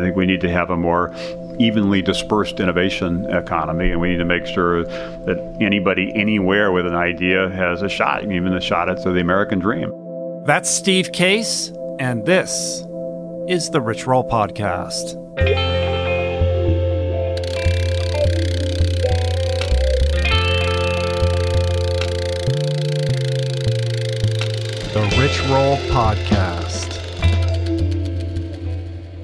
I think we need to have a more evenly dispersed innovation economy, and we need to make sure that anybody anywhere with an idea has a shot, even a shot at the American dream. That's Steve Case, and this is the Rich Roll Podcast. The Rich Roll Podcast.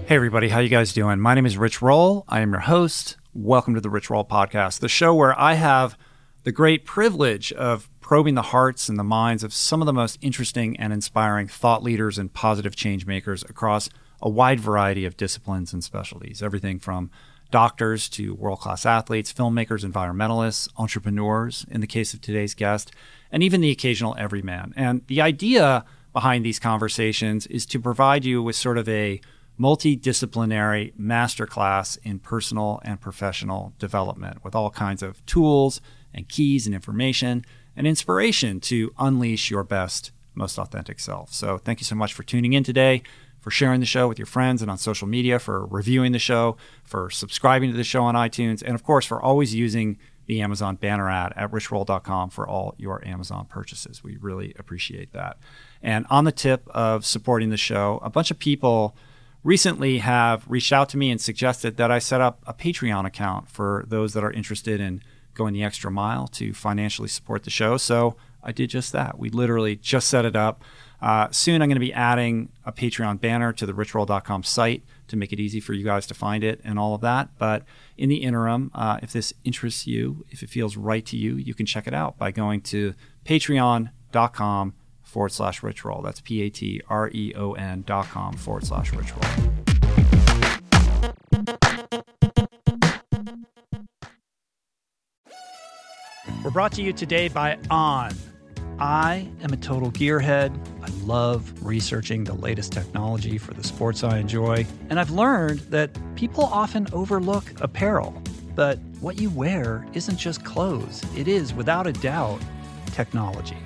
Hey everybody, how you guys doing? My name is Rich Roll. I am your host. Welcome to the Rich Roll Podcast, the show where I have the great privilege of probing the hearts and the minds of some of the most interesting and inspiring thought leaders and positive change makers across a wide variety of disciplines and specialties. Everything from doctors to world class athletes, filmmakers, environmentalists, entrepreneurs, in the case of today's guest, and even the occasional everyman. And the idea behind these conversations is to provide you with sort of a multidisciplinary masterclass in personal and professional development with all kinds of tools and keys and information and inspiration to unleash your best, most authentic self. So, thank you so much for tuning in today, for sharing the show with your friends and on social media, for reviewing the show, for subscribing to the show on iTunes, and of course, for always using the Amazon banner ad at richroll.com for all your Amazon purchases. We really appreciate that. And on the tip of supporting the show, a bunch of people recently have reached out to me and suggested that I set up a Patreon account for those that are interested in going the extra mile to financially support the show. So I did just that. We literally just set it up. Uh, soon I'm going to be adding a Patreon banner to the richroll.com site to make it easy for you guys to find it and all of that. But in the interim, uh, if this interests you, if it feels right to you, you can check it out by going to patreon.com forward slash richroll. That's P A T R E O N dot com forward slash richroll. We're brought to you today by On. I am a total gearhead. I love researching the latest technology for the sports I enjoy. And I've learned that people often overlook apparel. But what you wear isn't just clothes, it is, without a doubt, technology.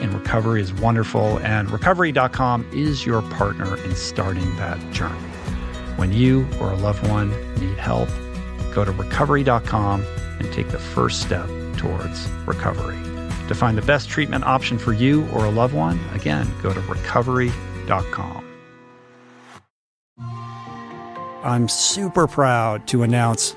in recovery is wonderful, and recovery.com is your partner in starting that journey. When you or a loved one need help, go to recovery.com and take the first step towards recovery. To find the best treatment option for you or a loved one, again, go to recovery.com. I'm super proud to announce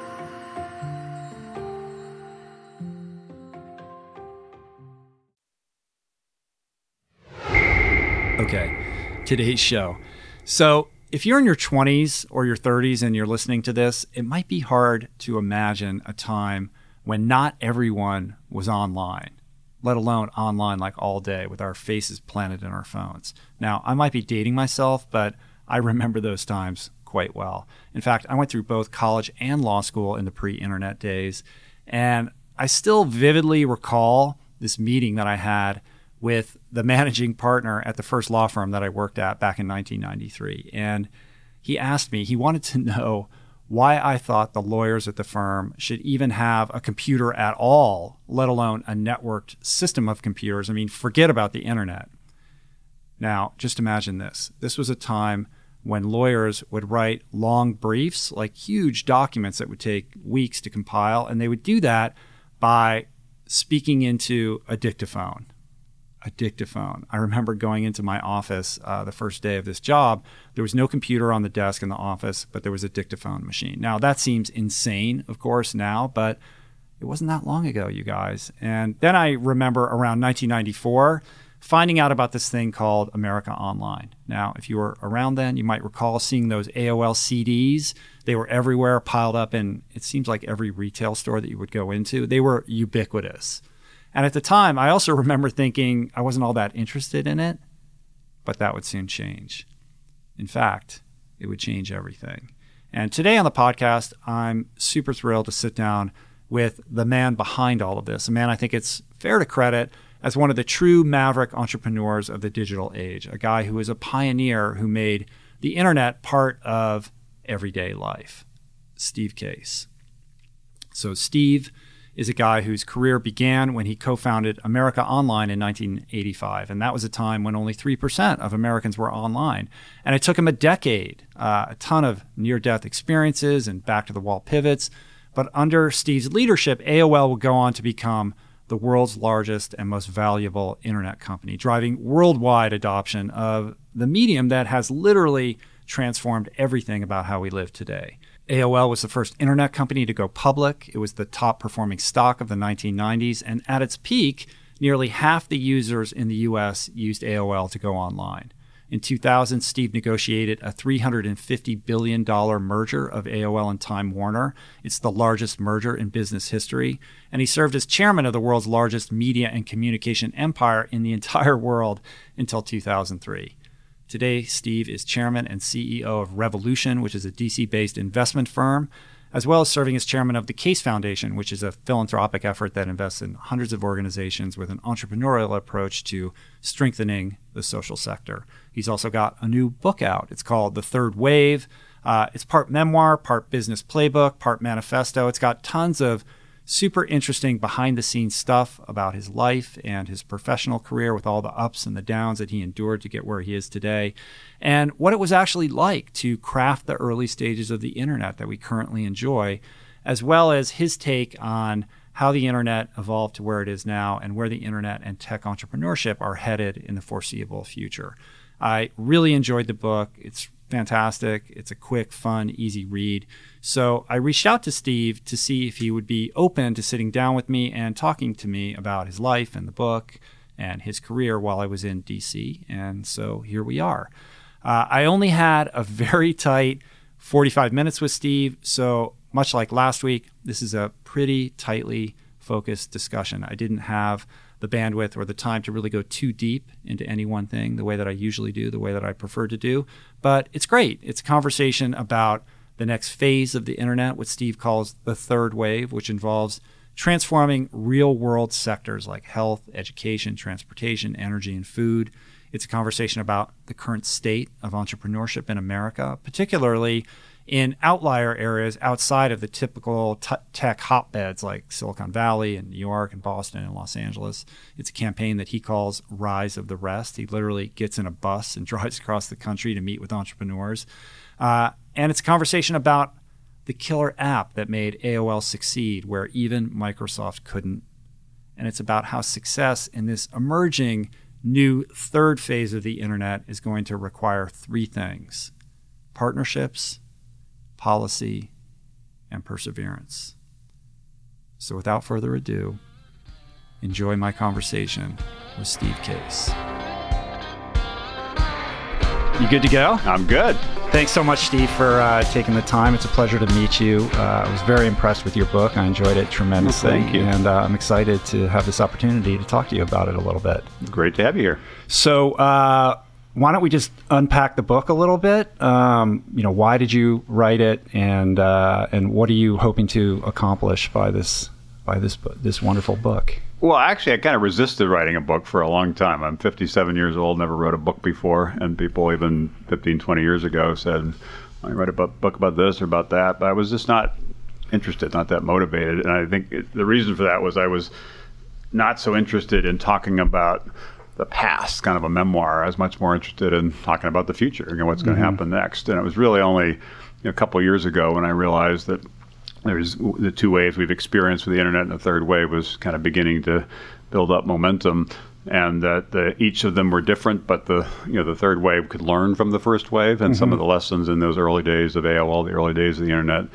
today's show. So, if you're in your 20s or your 30s and you're listening to this, it might be hard to imagine a time when not everyone was online, let alone online like all day with our faces planted in our phones. Now, I might be dating myself, but I remember those times quite well. In fact, I went through both college and law school in the pre internet days, and I still vividly recall this meeting that I had with the managing partner at the first law firm that I worked at back in 1993. And he asked me, he wanted to know why I thought the lawyers at the firm should even have a computer at all, let alone a networked system of computers. I mean, forget about the internet. Now, just imagine this. This was a time when lawyers would write long briefs, like huge documents that would take weeks to compile, and they would do that by speaking into a dictaphone a dictaphone. I remember going into my office uh, the first day of this job. There was no computer on the desk in the office, but there was a dictaphone machine. Now, that seems insane, of course, now, but it wasn't that long ago, you guys. And then I remember around 1994 finding out about this thing called America Online. Now, if you were around then, you might recall seeing those AOL CDs. They were everywhere, piled up in, it seems like every retail store that you would go into. They were ubiquitous. And at the time, I also remember thinking I wasn't all that interested in it, but that would soon change. In fact, it would change everything. And today on the podcast, I'm super thrilled to sit down with the man behind all of this, a man I think it's fair to credit as one of the true maverick entrepreneurs of the digital age, a guy who is a pioneer who made the internet part of everyday life, Steve Case. So, Steve is a guy whose career began when he co founded America Online in 1985. And that was a time when only 3% of Americans were online. And it took him a decade, uh, a ton of near death experiences and back to the wall pivots. But under Steve's leadership, AOL would go on to become the world's largest and most valuable internet company, driving worldwide adoption of the medium that has literally transformed everything about how we live today. AOL was the first internet company to go public. It was the top performing stock of the 1990s. And at its peak, nearly half the users in the US used AOL to go online. In 2000, Steve negotiated a $350 billion merger of AOL and Time Warner. It's the largest merger in business history. And he served as chairman of the world's largest media and communication empire in the entire world until 2003. Today, Steve is chairman and CEO of Revolution, which is a DC based investment firm, as well as serving as chairman of the Case Foundation, which is a philanthropic effort that invests in hundreds of organizations with an entrepreneurial approach to strengthening the social sector. He's also got a new book out. It's called The Third Wave. Uh, it's part memoir, part business playbook, part manifesto. It's got tons of super interesting behind the scenes stuff about his life and his professional career with all the ups and the downs that he endured to get where he is today, and what it was actually like to craft the early stages of the internet that we currently enjoy, as well as his take on how the internet evolved to where it is now and where the internet and tech entrepreneurship are headed in the foreseeable future. I really enjoyed the book. It's fantastic. It's a quick, fun, easy read. So I reached out to Steve to see if he would be open to sitting down with me and talking to me about his life and the book and his career while I was in DC. And so here we are. Uh, I only had a very tight 45 minutes with Steve. So, much like last week, this is a pretty tightly focused discussion. I didn't have the bandwidth or the time to really go too deep into any one thing the way that I usually do, the way that I prefer to do. But it's great. It's a conversation about the next phase of the internet, what Steve calls the third wave, which involves transforming real world sectors like health, education, transportation, energy, and food. It's a conversation about the current state of entrepreneurship in America, particularly in outlier areas outside of the typical t- tech hotbeds like Silicon Valley and New York and Boston and Los Angeles. It's a campaign that he calls Rise of the Rest. He literally gets in a bus and drives across the country to meet with entrepreneurs. Uh, and it's a conversation about the killer app that made AOL succeed where even Microsoft couldn't. And it's about how success in this emerging new third phase of the internet is going to require three things partnerships, policy, and perseverance. So, without further ado, enjoy my conversation with Steve Case. You good to go? I'm good. Thanks so much, Steve, for uh, taking the time. It's a pleasure to meet you. Uh, I was very impressed with your book. I enjoyed it tremendously. Well, thank you. And uh, I'm excited to have this opportunity to talk to you about it a little bit. Great to have you here. So, uh, why don't we just unpack the book a little bit? Um, you know, why did you write it, and uh, and what are you hoping to accomplish by this by this this wonderful book? Well, actually, I kind of resisted writing a book for a long time. I'm 57 years old, never wrote a book before, and people even 15, 20 years ago said, "I write a book about this or about that," but I was just not interested, not that motivated, and I think the reason for that was I was not so interested in talking about the past, kind of a memoir. I was much more interested in talking about the future, you know, what's going to mm-hmm. happen next. And it was really only you know, a couple years ago when I realized that there's the two waves we've experienced with the internet, and the third wave was kind of beginning to build up momentum. And that the, each of them were different, but the you know the third wave could learn from the first wave, and mm-hmm. some of the lessons in those early days of AOL, the early days of the internet,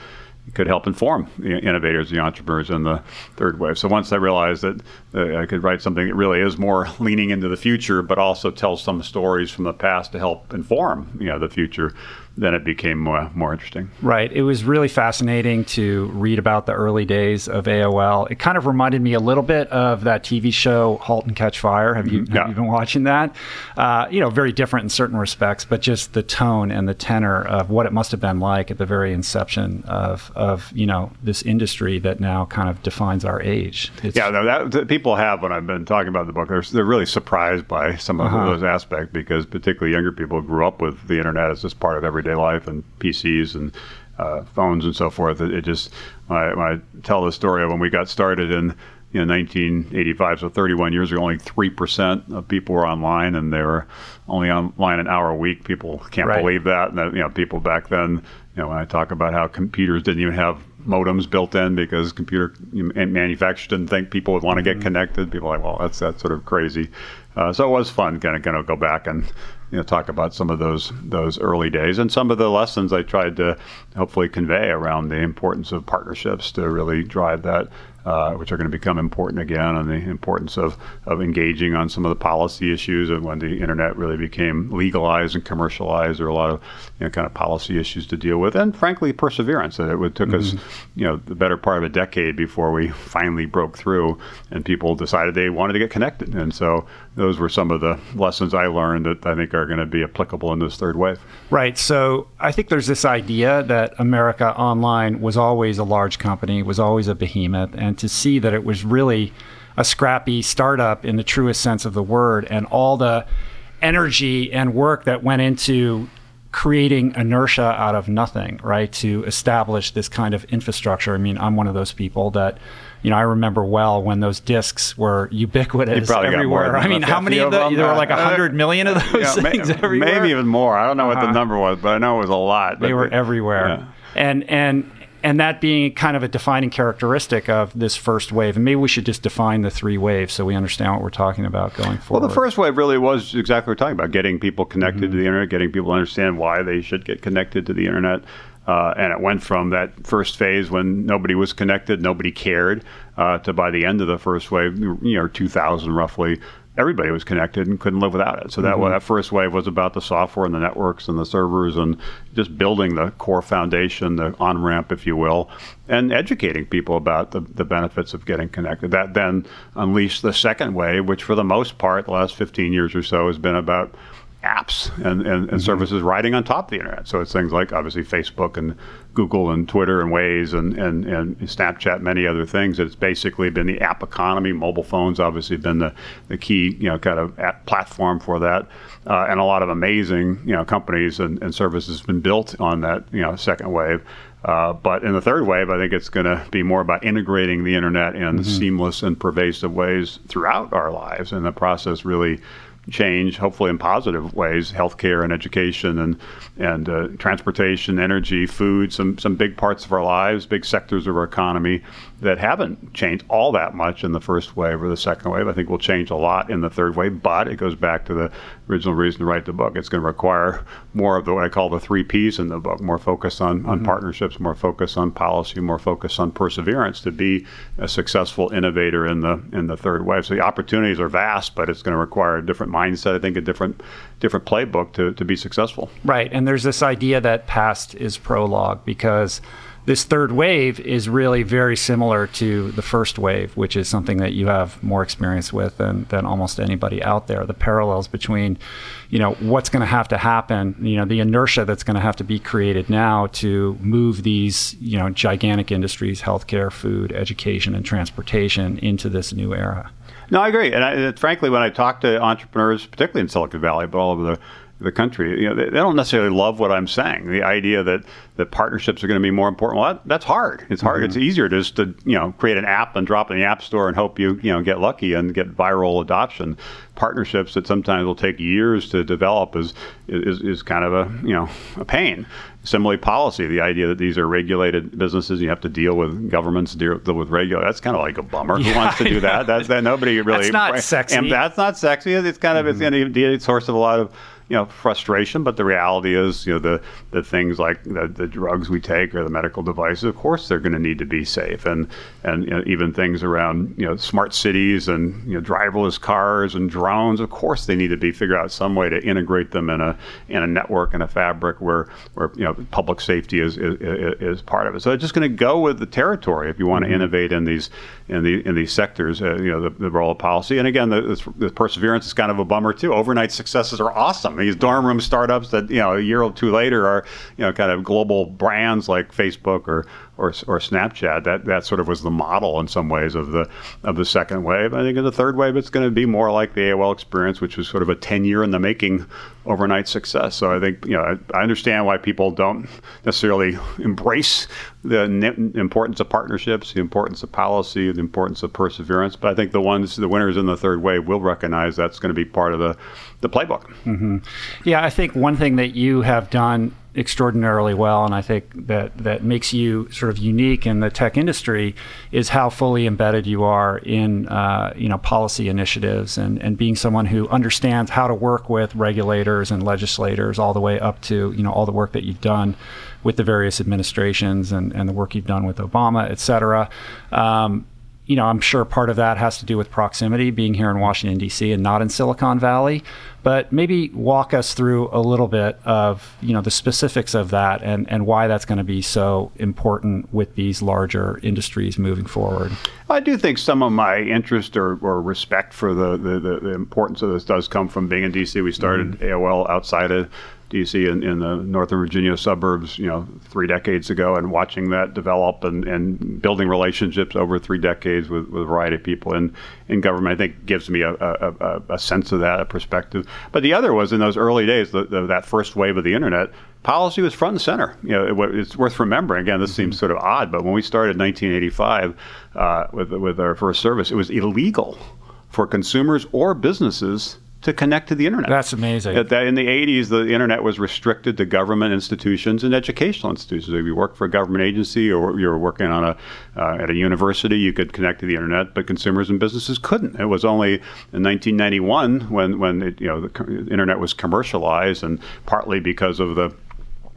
could help inform the innovators, the entrepreneurs in the third wave. So once I realized that uh, I could write something that really is more leaning into the future, but also tell some stories from the past to help inform you know the future, then it became more, more interesting. Right. It was really fascinating to read about the early days of AOL. It kind of reminded me a little bit of that TV show *Halt and Catch Fire*. Have you, yeah. have you been watching that? Uh, you know, very different in certain respects, but just the tone and the tenor of what it must have been like at the very inception of, of you know this industry that now kind of defines our age. It's, yeah, no, that, that, people have when I've been talking about the book. They're, they're really surprised by some of uh-huh. those aspects because particularly younger people grew up with the internet as just part of everyday everyday life and PCs and uh, phones and so forth. It, it just when I, when I, tell the story of when we got started in you know 1985, so 31 years ago, only three percent of people were online, and they were only online an hour a week. People can't right. believe that. And that, you know, people back then, you know, when I talk about how computers didn't even have modems built in because computer manufacturers didn't think people would want to mm-hmm. get connected. People are like, well, that's that's sort of crazy. Uh, so it was fun, kind of, kind of go back and you know, talk about some of those those early days and some of the lessons I tried to hopefully convey around the importance of partnerships to really drive that uh, which are going to become important again, and the importance of, of engaging on some of the policy issues. And when the internet really became legalized and commercialized, there were a lot of you know, kind of policy issues to deal with, and frankly, perseverance. It, it took mm-hmm. us, you know, the better part of a decade before we finally broke through, and people decided they wanted to get connected. And so those were some of the lessons I learned that I think are going to be applicable in this third wave. Right. So I think there's this idea that America Online was always a large company, was always a behemoth, and to see that it was really a scrappy startup in the truest sense of the word, and all the energy and work that went into creating inertia out of nothing, right? To establish this kind of infrastructure. I mean, I'm one of those people that, you know, I remember well when those discs were ubiquitous everywhere. I mean, how many of them? There were like a hundred million of those yeah, things may, everywhere. Maybe even more. I don't know uh-huh. what the uh-huh. number was, but I know it was a lot. They were everywhere. Yeah. And and and that being kind of a defining characteristic of this first wave. And maybe we should just define the three waves so we understand what we're talking about going forward. Well, the first wave really was exactly what we're talking about getting people connected mm-hmm. to the internet, getting people to understand why they should get connected to the internet. Uh, and it went from that first phase when nobody was connected, nobody cared, uh, to by the end of the first wave, you know, 2000 roughly, everybody was connected and couldn't live without it. So that mm-hmm. that first wave was about the software and the networks and the servers and just building the core foundation, the on ramp, if you will, and educating people about the, the benefits of getting connected. That then unleashed the second wave, which for the most part, the last 15 years or so, has been about apps and, and, and mm-hmm. services riding on top of the internet. So it's things like obviously Facebook and Google and Twitter and Waze and, and, and Snapchat, many other things. It's basically been the app economy. Mobile phones obviously been the, the key, you know, kind of app platform for that. Uh, and a lot of amazing, you know, companies and, and services have been built on that, you know, second wave. Uh, but in the third wave, I think it's going to be more about integrating the internet in mm-hmm. seamless and pervasive ways throughout our lives, and the process really change, hopefully in positive ways, healthcare and education and and uh, transportation, energy, food, some some big parts of our lives, big sectors of our economy that haven't changed all that much in the first wave or the second wave. I think will change a lot in the third wave, but it goes back to the original reason to write the book. It's going to require more of the what I call the three P's in the book: more focus on mm-hmm. on partnerships, more focus on policy, more focus on perseverance to be a successful innovator in the in the third wave. So the opportunities are vast, but it's going to require a different mindset. I think a different different playbook to to be successful. Right, and there's this idea that past is prologue because this third wave is really very similar to the first wave, which is something that you have more experience with than, than almost anybody out there. The parallels between, you know, what's going to have to happen, you know, the inertia that's going to have to be created now to move these, you know, gigantic industries, healthcare, food, education, and transportation into this new era. No, I agree. And I, frankly, when I talk to entrepreneurs, particularly in Silicon Valley, but all over the the country. You know, they, they, don't necessarily love what I'm saying. The idea that that partnerships are going to be more important. Well, that, that's hard. It's hard. Mm-hmm. It's easier just to you know create an app and drop it in the app store and hope you you know get lucky and get viral adoption. Partnerships that sometimes will take years to develop is is, is kind of a you know a pain. Similarly, policy, the idea that these are regulated businesses, you have to deal with governments, deal, with regulators. That's kind of like a bummer. Yeah, Who wants to do that? That's that nobody really. That's not sexy. And that's not sexy. It's kind of mm-hmm. it's going to be a source of a lot of you know frustration but the reality is you know the the things like the, the drugs we take or the medical devices of course they're going to need to be safe and and you know, even things around you know smart cities and you know driverless cars and drones of course they need to be figure out some way to integrate them in a in a network and a fabric where where you know public safety is is, is part of it. So it's just going to go with the territory if you want to mm-hmm. innovate in these in the in these sectors uh, you know the, the role of policy. And again the, the perseverance is kind of a bummer too. Overnight successes are awesome. These dorm room startups that you know a year or two later are you know kind of global brands like Facebook or or, or Snapchat. That that sort of was the model in some ways of the of the second wave. I think in the third wave, it's going to be more like the AOL experience, which was sort of a ten year in the making overnight success. So I think you know I, I understand why people don't necessarily embrace the importance of partnerships, the importance of policy, the importance of perseverance. But I think the ones the winners in the third wave will recognize that's going to be part of the the playbook. Mm-hmm. Yeah, I think one thing that you have done extraordinarily well, and I think that that makes you sort of unique in the tech industry is how fully embedded you are in uh, you know policy initiatives and and being someone who understands how to work with regulators and legislators all the way up to you know all the work that you've done with the various administrations and, and the work you've done with Obama, et cetera. Um, you know, I'm sure part of that has to do with proximity, being here in Washington, D.C., and not in Silicon Valley. But maybe walk us through a little bit of, you know, the specifics of that and, and why that's going to be so important with these larger industries moving forward. I do think some of my interest or, or respect for the, the, the, importance of this does come from being in D.C. We started mm-hmm. AOL outside of DC in, in the Northern Virginia suburbs, you know, three decades ago, and watching that develop and, and building relationships over three decades with, with a variety of people in, in government, I think gives me a, a, a sense of that, a perspective. But the other was in those early days, the, the, that first wave of the internet, policy was front and center. You know, it, it's worth remembering. Again, this mm-hmm. seems sort of odd, but when we started in 1985 uh, with with our first service, it was illegal for consumers or businesses to connect to the internet. That's amazing. in the 80s, the internet was restricted to government institutions and educational institutions. If you worked for a government agency or you were working on a uh, at a university, you could connect to the internet, but consumers and businesses couldn't. It was only in 1991 when when it, you know the internet was commercialized, and partly because of the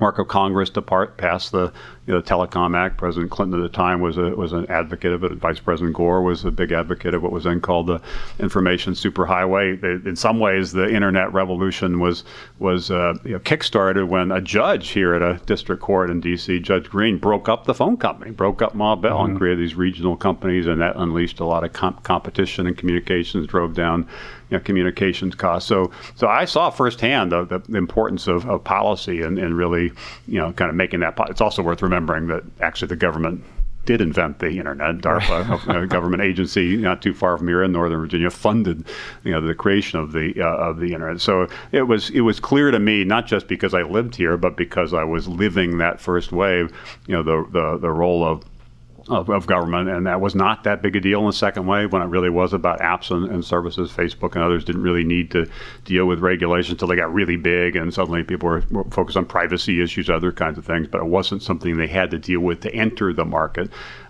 of Congress to part, pass the you know, the Telecom Act. President Clinton at the time was a, was an advocate of it. Vice President Gore was a big advocate of what was then called the information superhighway. In some ways, the internet revolution was was uh, you know, kickstarted when a judge here at a district court in D.C., Judge Greene, broke up the phone company, broke up Ma Bell, mm-hmm. and created these regional companies, and that unleashed a lot of comp- competition and communications, drove down you know, communications costs. So, so I saw firsthand the, the importance of, of policy and, and really, you know, kind of making that. Po- it's also worth remembering that actually the government did invent the internet. DARPA, a government agency not too far from here in Northern Virginia, funded you know the creation of the uh, of the internet. So it was it was clear to me not just because I lived here, but because I was living that first wave. You know the the, the role of of, of, government, and that was not that big a deal in the second wave when it really was about apps and, and services. Facebook and others didn't really need to deal with regulations until they got really big, and suddenly people were, were focused on privacy issues, other kinds of things. But it wasn't something they had to deal with to enter the market.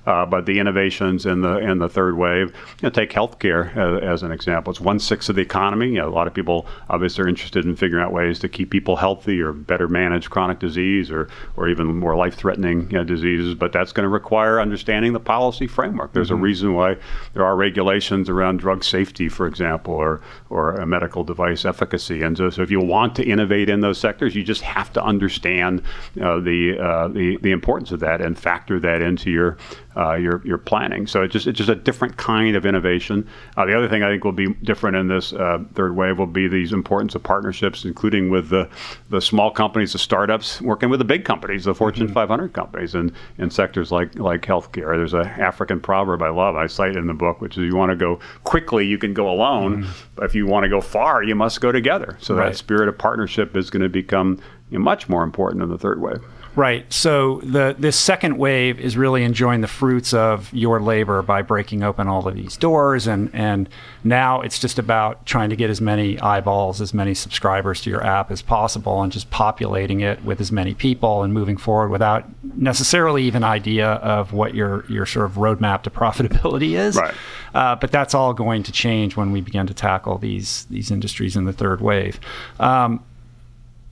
Uh, but the innovations in the in the third wave, you know, take healthcare as, as an example. It's one sixth of the economy. You know, a lot of people obviously are interested in figuring out ways to keep people healthy or better manage chronic disease or or even more life threatening you know, diseases. But that's going to require understanding the policy framework. There's mm-hmm. a reason why there are regulations around drug safety, for example, or or medical device efficacy. And so, so, if you want to innovate in those sectors, you just have to understand uh, the, uh, the the importance of that and factor that into your uh, your your planning. So it's just it's just a different kind of innovation. Uh, the other thing I think will be different in this uh, third wave will be these importance of partnerships, including with the the small companies, the startups, working with the big companies, the Fortune mm-hmm. 500 companies, and in sectors like like healthcare. There's an African proverb I love. I cite in the book, which is you want to go quickly, you can go alone, mm-hmm. but if you want to go far, you must go together. So right. that spirit of partnership is going to become much more important in the third wave. Right. So the this second wave is really enjoying the fruits of your labor by breaking open all of these doors and and now it's just about trying to get as many eyeballs, as many subscribers to your app as possible and just populating it with as many people and moving forward without necessarily even idea of what your your sort of roadmap to profitability is. Right. Uh, but that's all going to change when we begin to tackle these these industries in the third wave. Um,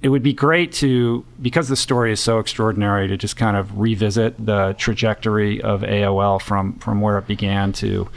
it would be great to, because the story is so extraordinary, to just kind of revisit the trajectory of AOL from from where it began to,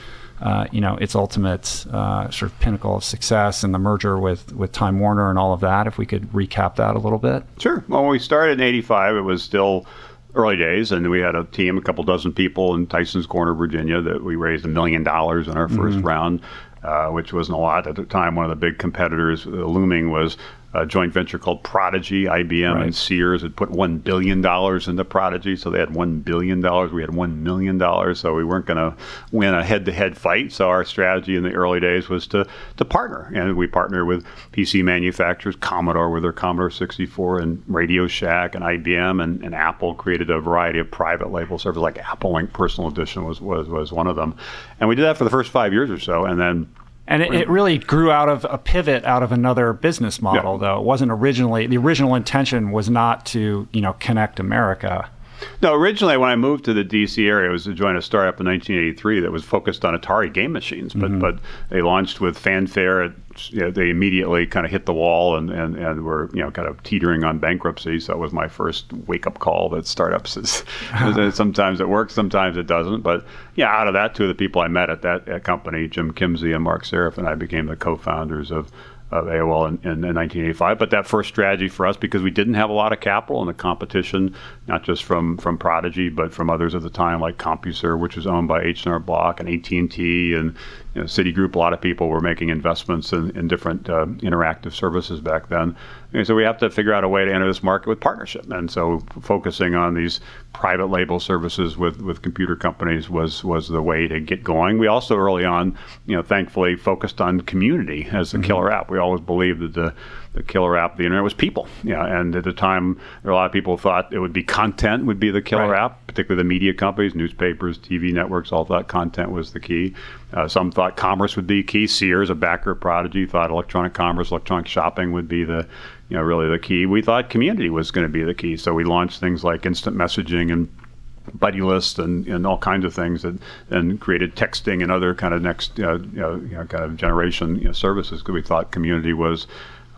uh, you know, its ultimate uh, sort of pinnacle of success and the merger with with Time Warner and all of that. If we could recap that a little bit. Sure. Well, when we started in '85, it was still early days, and we had a team, a couple dozen people in Tyson's Corner, Virginia, that we raised a million dollars in our 1st mm-hmm. round. Uh, which wasn't a lot at the time. One of the big competitors, uh, looming, was a joint venture called Prodigy. IBM right. and Sears had put $1 billion into Prodigy, so they had $1 billion. We had $1 million, so we weren't going to win a head to head fight. So our strategy in the early days was to, to partner. And we partnered with PC manufacturers, Commodore with their Commodore 64, and Radio Shack, and IBM, and, and Apple created a variety of private label services, like Apple Link Personal Edition was, was, was one of them. And we did that for the first five years or so. And then and it, it, mm-hmm. really grew out of a pivot out of another business model, yeah. though. It wasn't originally, the original intention was not to, you know, connect America. No, originally when I moved to the DC area, it was to join a startup in 1983 that was focused on Atari game machines. But mm-hmm. but they launched with fanfare. At, you know, they immediately kind of hit the wall and, and, and were you know kind of teetering on bankruptcy. So it was my first wake up call that startups is, is sometimes it works, sometimes it doesn't. But yeah, out of that, two of the people I met at that at company, Jim Kimsey and Marc Seriff, and I became the co-founders of of AOL in, in, in, 1985. But that first strategy for us, because we didn't have a lot of capital and the competition, not just from from Prodigy, but from others at the time, like CompuServe, which was owned by H&R Block and AT&T and you know, Citigroup. A lot of people were making investments in, in different uh, interactive services back then. And so we have to figure out a way to enter this market with partnership. And so focusing on these private label services with, with computer companies was was the way to get going. We also early on, you know, thankfully focused on community as the mm-hmm. killer app. We always believed that the the killer app of the internet was people. Yeah, and at the time, there were a lot of people thought it would be content would be the killer right. app, particularly the media companies, newspapers, TV networks, all thought content was the key. Uh, some thought commerce would be key. Sears, a backer of Prodigy, thought electronic commerce, electronic shopping would be the you know, really the key. We thought community was going to be the key, so we launched things like instant messaging and buddy list and, and all kinds of things that and created texting and other kind of next uh, you know, kind of generation you know, services because we thought community was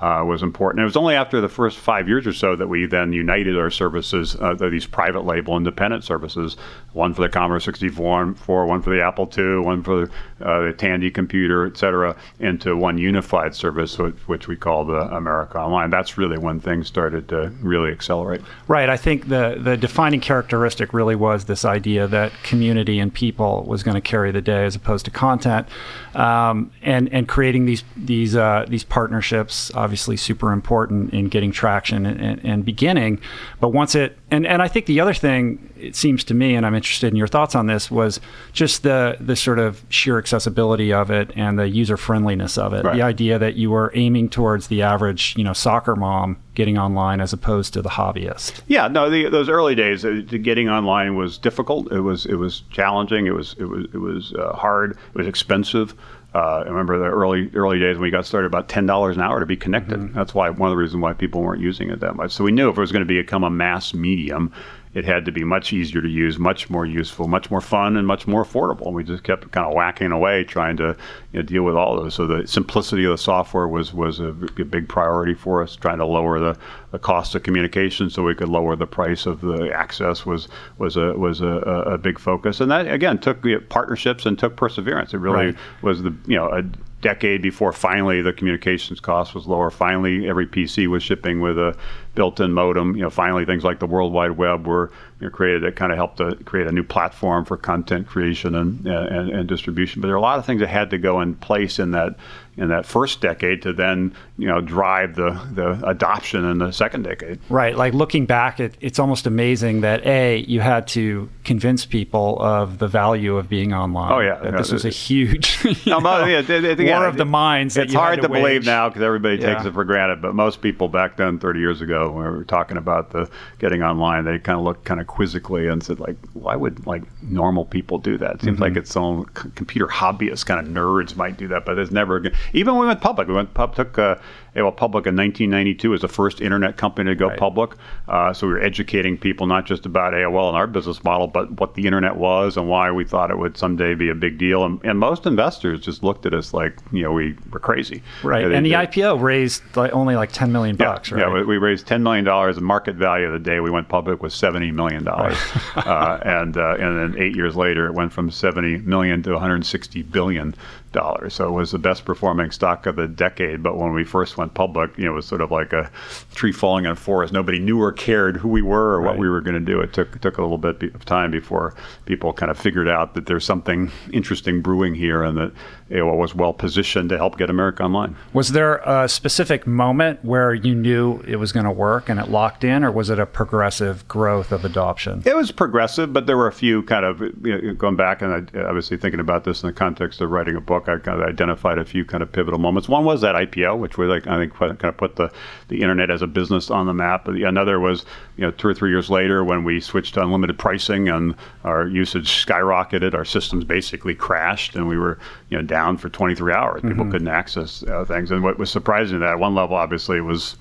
uh, was important. It was only after the first five years or so that we then united our services, uh, these private label independent services, one for the Commodore 64, one for the Apple II, one for uh, the Tandy computer, et cetera, into one unified service, which, which we call the America Online. That's really when things started to really accelerate. Right. I think the, the defining characteristic really was this idea that community and people was going to carry the day as opposed to content, um, and and creating these these uh, these partnerships. Obviously obviously super important in getting traction and, and, and, beginning. But once it, and, and I think the other thing, it seems to me, and I'm interested in your thoughts on this, was just the, the sort of sheer accessibility of it and the user friendliness of it. Right. The idea that you were aiming towards the average, you know, soccer mom getting online as opposed to the hobbyist. Yeah, no, the, those early days, uh, getting online was difficult. It was it was challenging. It was it was it was uh, hard. It was expensive. Uh, I remember the early early days when we got started, about ten dollars an hour to be connected. Mm-hmm. That's why one of the reasons why people weren't using it that much. So we knew if it was going to become a mass medium, it had to be much easier to use, much more useful, much more fun, and much more affordable. And we just kept kind of whacking away trying to you know, deal with all of those. So the simplicity of the software was was a, a, big priority for us. Trying to lower the, the cost of communication so we could lower the price of the access was was a was a, a big focus. And that again took partnerships and took perseverance. It really right. was the you know a decade before finally the communications cost was lower. Finally, every PC was shipping with a built-in modem. You know, finally things like the World Wide Web were you know, created that kind of helped to create a new platform for content creation and, and, and distribution. But there are a lot of things that had to go in place in that in that first decade to then you know drive the the adoption in the second decade. Right. Like looking back, it, it's almost amazing that a you had to convince people of the value of being online. Oh yeah, that this was a huge no, know, yeah, it, it, war of the minds. It's hard to, to believe now because everybody takes it for granted, but most people back then, 30 years ago, when we were talking about the getting online, they kind of looked kind of quizzically and said like, why would like normal people do that? It seems mm-hmm. like it's some computer hobbyists, kind of nerds might do that, but it's never. Even when we went public, we went pub, took uh, AOL public in 1992 as the first internet company to go right. public. Uh, so we were educating people not just about AOL and our business model, but what the internet was and why we thought it would someday be a big deal. And, and most investors just looked at us like you know we were crazy. Right. and the IPO raised like only like 10 million bucks. Yeah, right? yeah. We raised 10 million dollars. The market value of the day we went public was 70 million dollars. Right. uh, and uh, and then eight years later, it went from 70 million to 160 billion dollars. So it was the best performing stock of the decade. But when we first went public, you know, it was sort of like a tree falling in a forest. Nobody knew or cared who we were or right. what we were going to do. It took took a little bit of time before people kind of figured out that there's something interesting brewing here and that AOL was well positioned to help get America online. Was there a specific moment where you knew it was going to work and it locked in, or was it a progressive growth of adoption? It was progressive, but there were a few kind of you know, going back and I, obviously thinking about this in the context of writing a book. I kind of identified a few kind of pivotal moments. One was that IPO, which was like I think kind of put the the internet as a business on the map. Another was you know two or three years later when we switched to unlimited pricing and our usage skyrocketed. Our systems basically crashed, and we were you know down for 23 hours. People mm-hmm. couldn't access uh, things. And what was surprising that at one level, obviously, was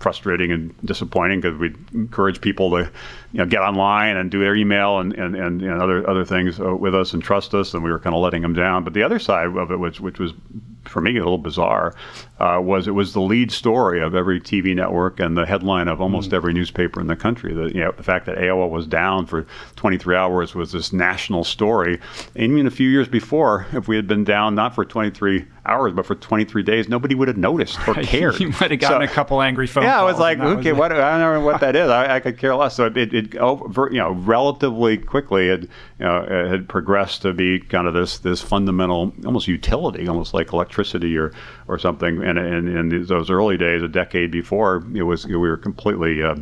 frustrating and disappointing because we encourage people to you know get online and do their email and and, and, and other other things uh, with us and trust us and we were kind of letting them down but the other side of it which which was for me a little bizarre uh, was it was the lead story of every TV network and the headline of almost mm. every newspaper in the country. The, you know, the fact that AOL was down for 23 hours was this national story. And even a few years before, if we had been down not for 23 hours, but for 23 days, nobody would have noticed or cared. you might have gotten so, a couple angry phone yeah, calls. Yeah, I was like, okay, was what, I don't know what that is. I, I could care less. So it, it, it you know, relatively quickly it, you know, had progressed to be kind of this this fundamental, almost utility, almost like electricity or or something. And in those early days, a decade before, it was we were completely. Uh,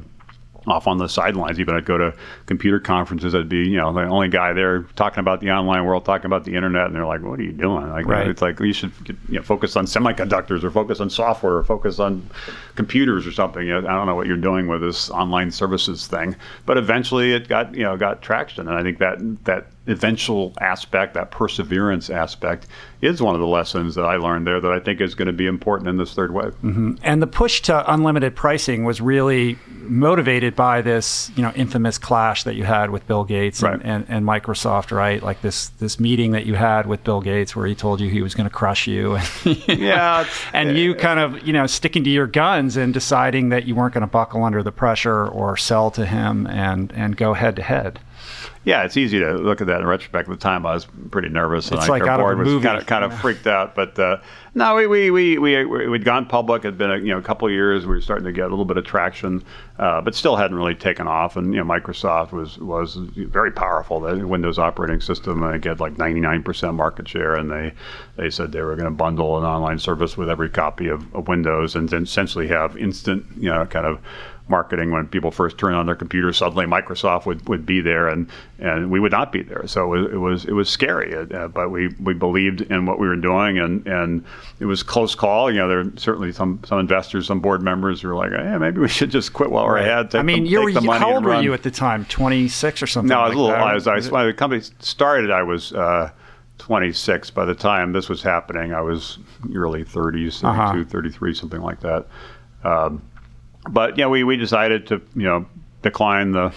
off on the sidelines. Even I'd go to computer conferences. I'd be, you know, the only guy there talking about the online world, talking about the internet, and they're like, "What are you doing?" Like, right. it's like you should you know, focus on semiconductors or focus on software or focus on computers or something. You know, I don't know what you're doing with this online services thing, but eventually it got you know got traction, and I think that that eventual aspect, that perseverance aspect, is one of the lessons that I learned there that I think is going to be important in this third wave. Mm-hmm. And the push to unlimited pricing was really motivated by this, you know, infamous clash that you had with Bill Gates and, Right. and, and Microsoft, right? Like this this meeting that you had with Bill Gates where he told you he was going to crush you. Yeah, and you kind of, you know, sticking to your guns and deciding that you weren't going to buckle under the pressure or sell to him and and go head to head. Yeah, it's easy to look at that in retrospect. At the time, I was pretty nervous, and It's I, like out of a board was movie. kind of kind of freaked out. But uh, no, we we we we we'd gone public. It'd been a you know a couple of years. We were starting to get a little bit of traction, uh, but still hadn't really taken off. And you know, Microsoft was was very powerful. The Windows operating system, I get like 99% market share, and they they said they were going to bundle an online service with every copy of, of Windows, and then essentially have instant you know kind of marketing when people first turn on their computer suddenly microsoft would, would be there and, and we would not be there so it was it was, it was scary uh, but we, we believed in what we were doing and, and it was close call you know there were certainly some, some investors some board members who were like hey, maybe we should just quit while we're ahead take I mean, the, you were how old were you at the time? 26 or something no I was like a little? I was, I was, when the company started I was uh, 26 by the time this was happening I was early 30s 32 Uh-huh. 33 something like that um, but yeah, we, we decided to you know decline the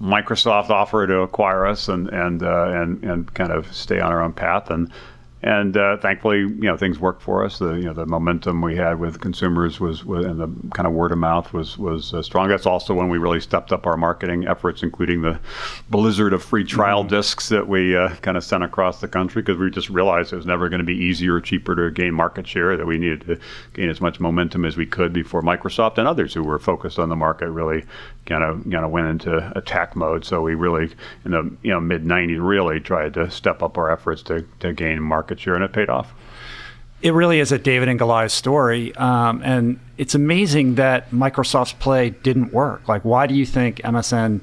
Microsoft offer to acquire us and and uh, and and kind of stay on our own path. And and uh, thankfully you know things worked for us. The you know the momentum we had with consumers was, was and the kind of word of mouth was was uh, strong. That's also when we really stepped up our marketing efforts, including the blizzard of free trial discs that we uh, kind of sent across the country because we just realized it was never going to be easier or cheaper to gain market share. That we needed to gain as much momentum as we could before Microsoft and others who were focused on the market really kind of kind of went into attack mode. So we really in the you know mid '90s really tried to step up our efforts to, to gain market share, and it paid off. It really is a David and Goliath story. Um, and it's amazing that Microsoft's play didn't work. Like, why do you think MSN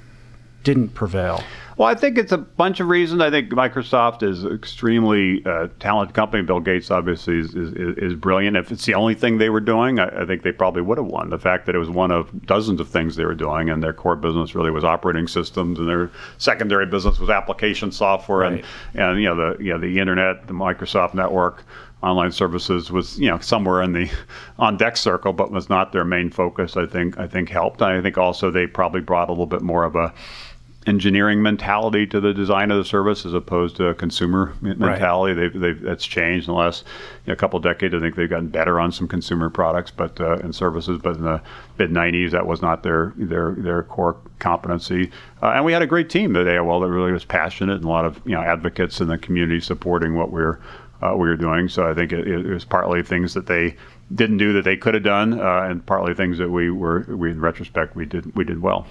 didn't prevail? Well, I think it's a bunch of reasons. I think Microsoft is an extremely uh, talented company. Bill Gates obviously is, is, is brilliant. If it's the only thing they were doing, I, I think they probably would have won. The fact that it was one of dozens of things they were doing, and their core business really was operating systems, and their secondary business was application software, Right. and and you know the you know the internet, the Microsoft network. Online services was you know somewhere in the on deck circle, but was not their main focus. I think I think helped. I think also they probably brought a little bit more of a engineering mentality to the design of the service as opposed to a consumer mentality. They've, they've that's changed in the last you know, couple of decades. I think they've gotten better on some consumer products, but uh, and services. But in the mid '90s, that was not their their their core competency. Uh, and we had a great team at AOL that really was passionate and a lot of you know advocates in the community supporting what we're uh, we were doing. So I think it, it was partly things that they didn't do that they could have done, uh, and partly things that we were we in retrospect we did we did well.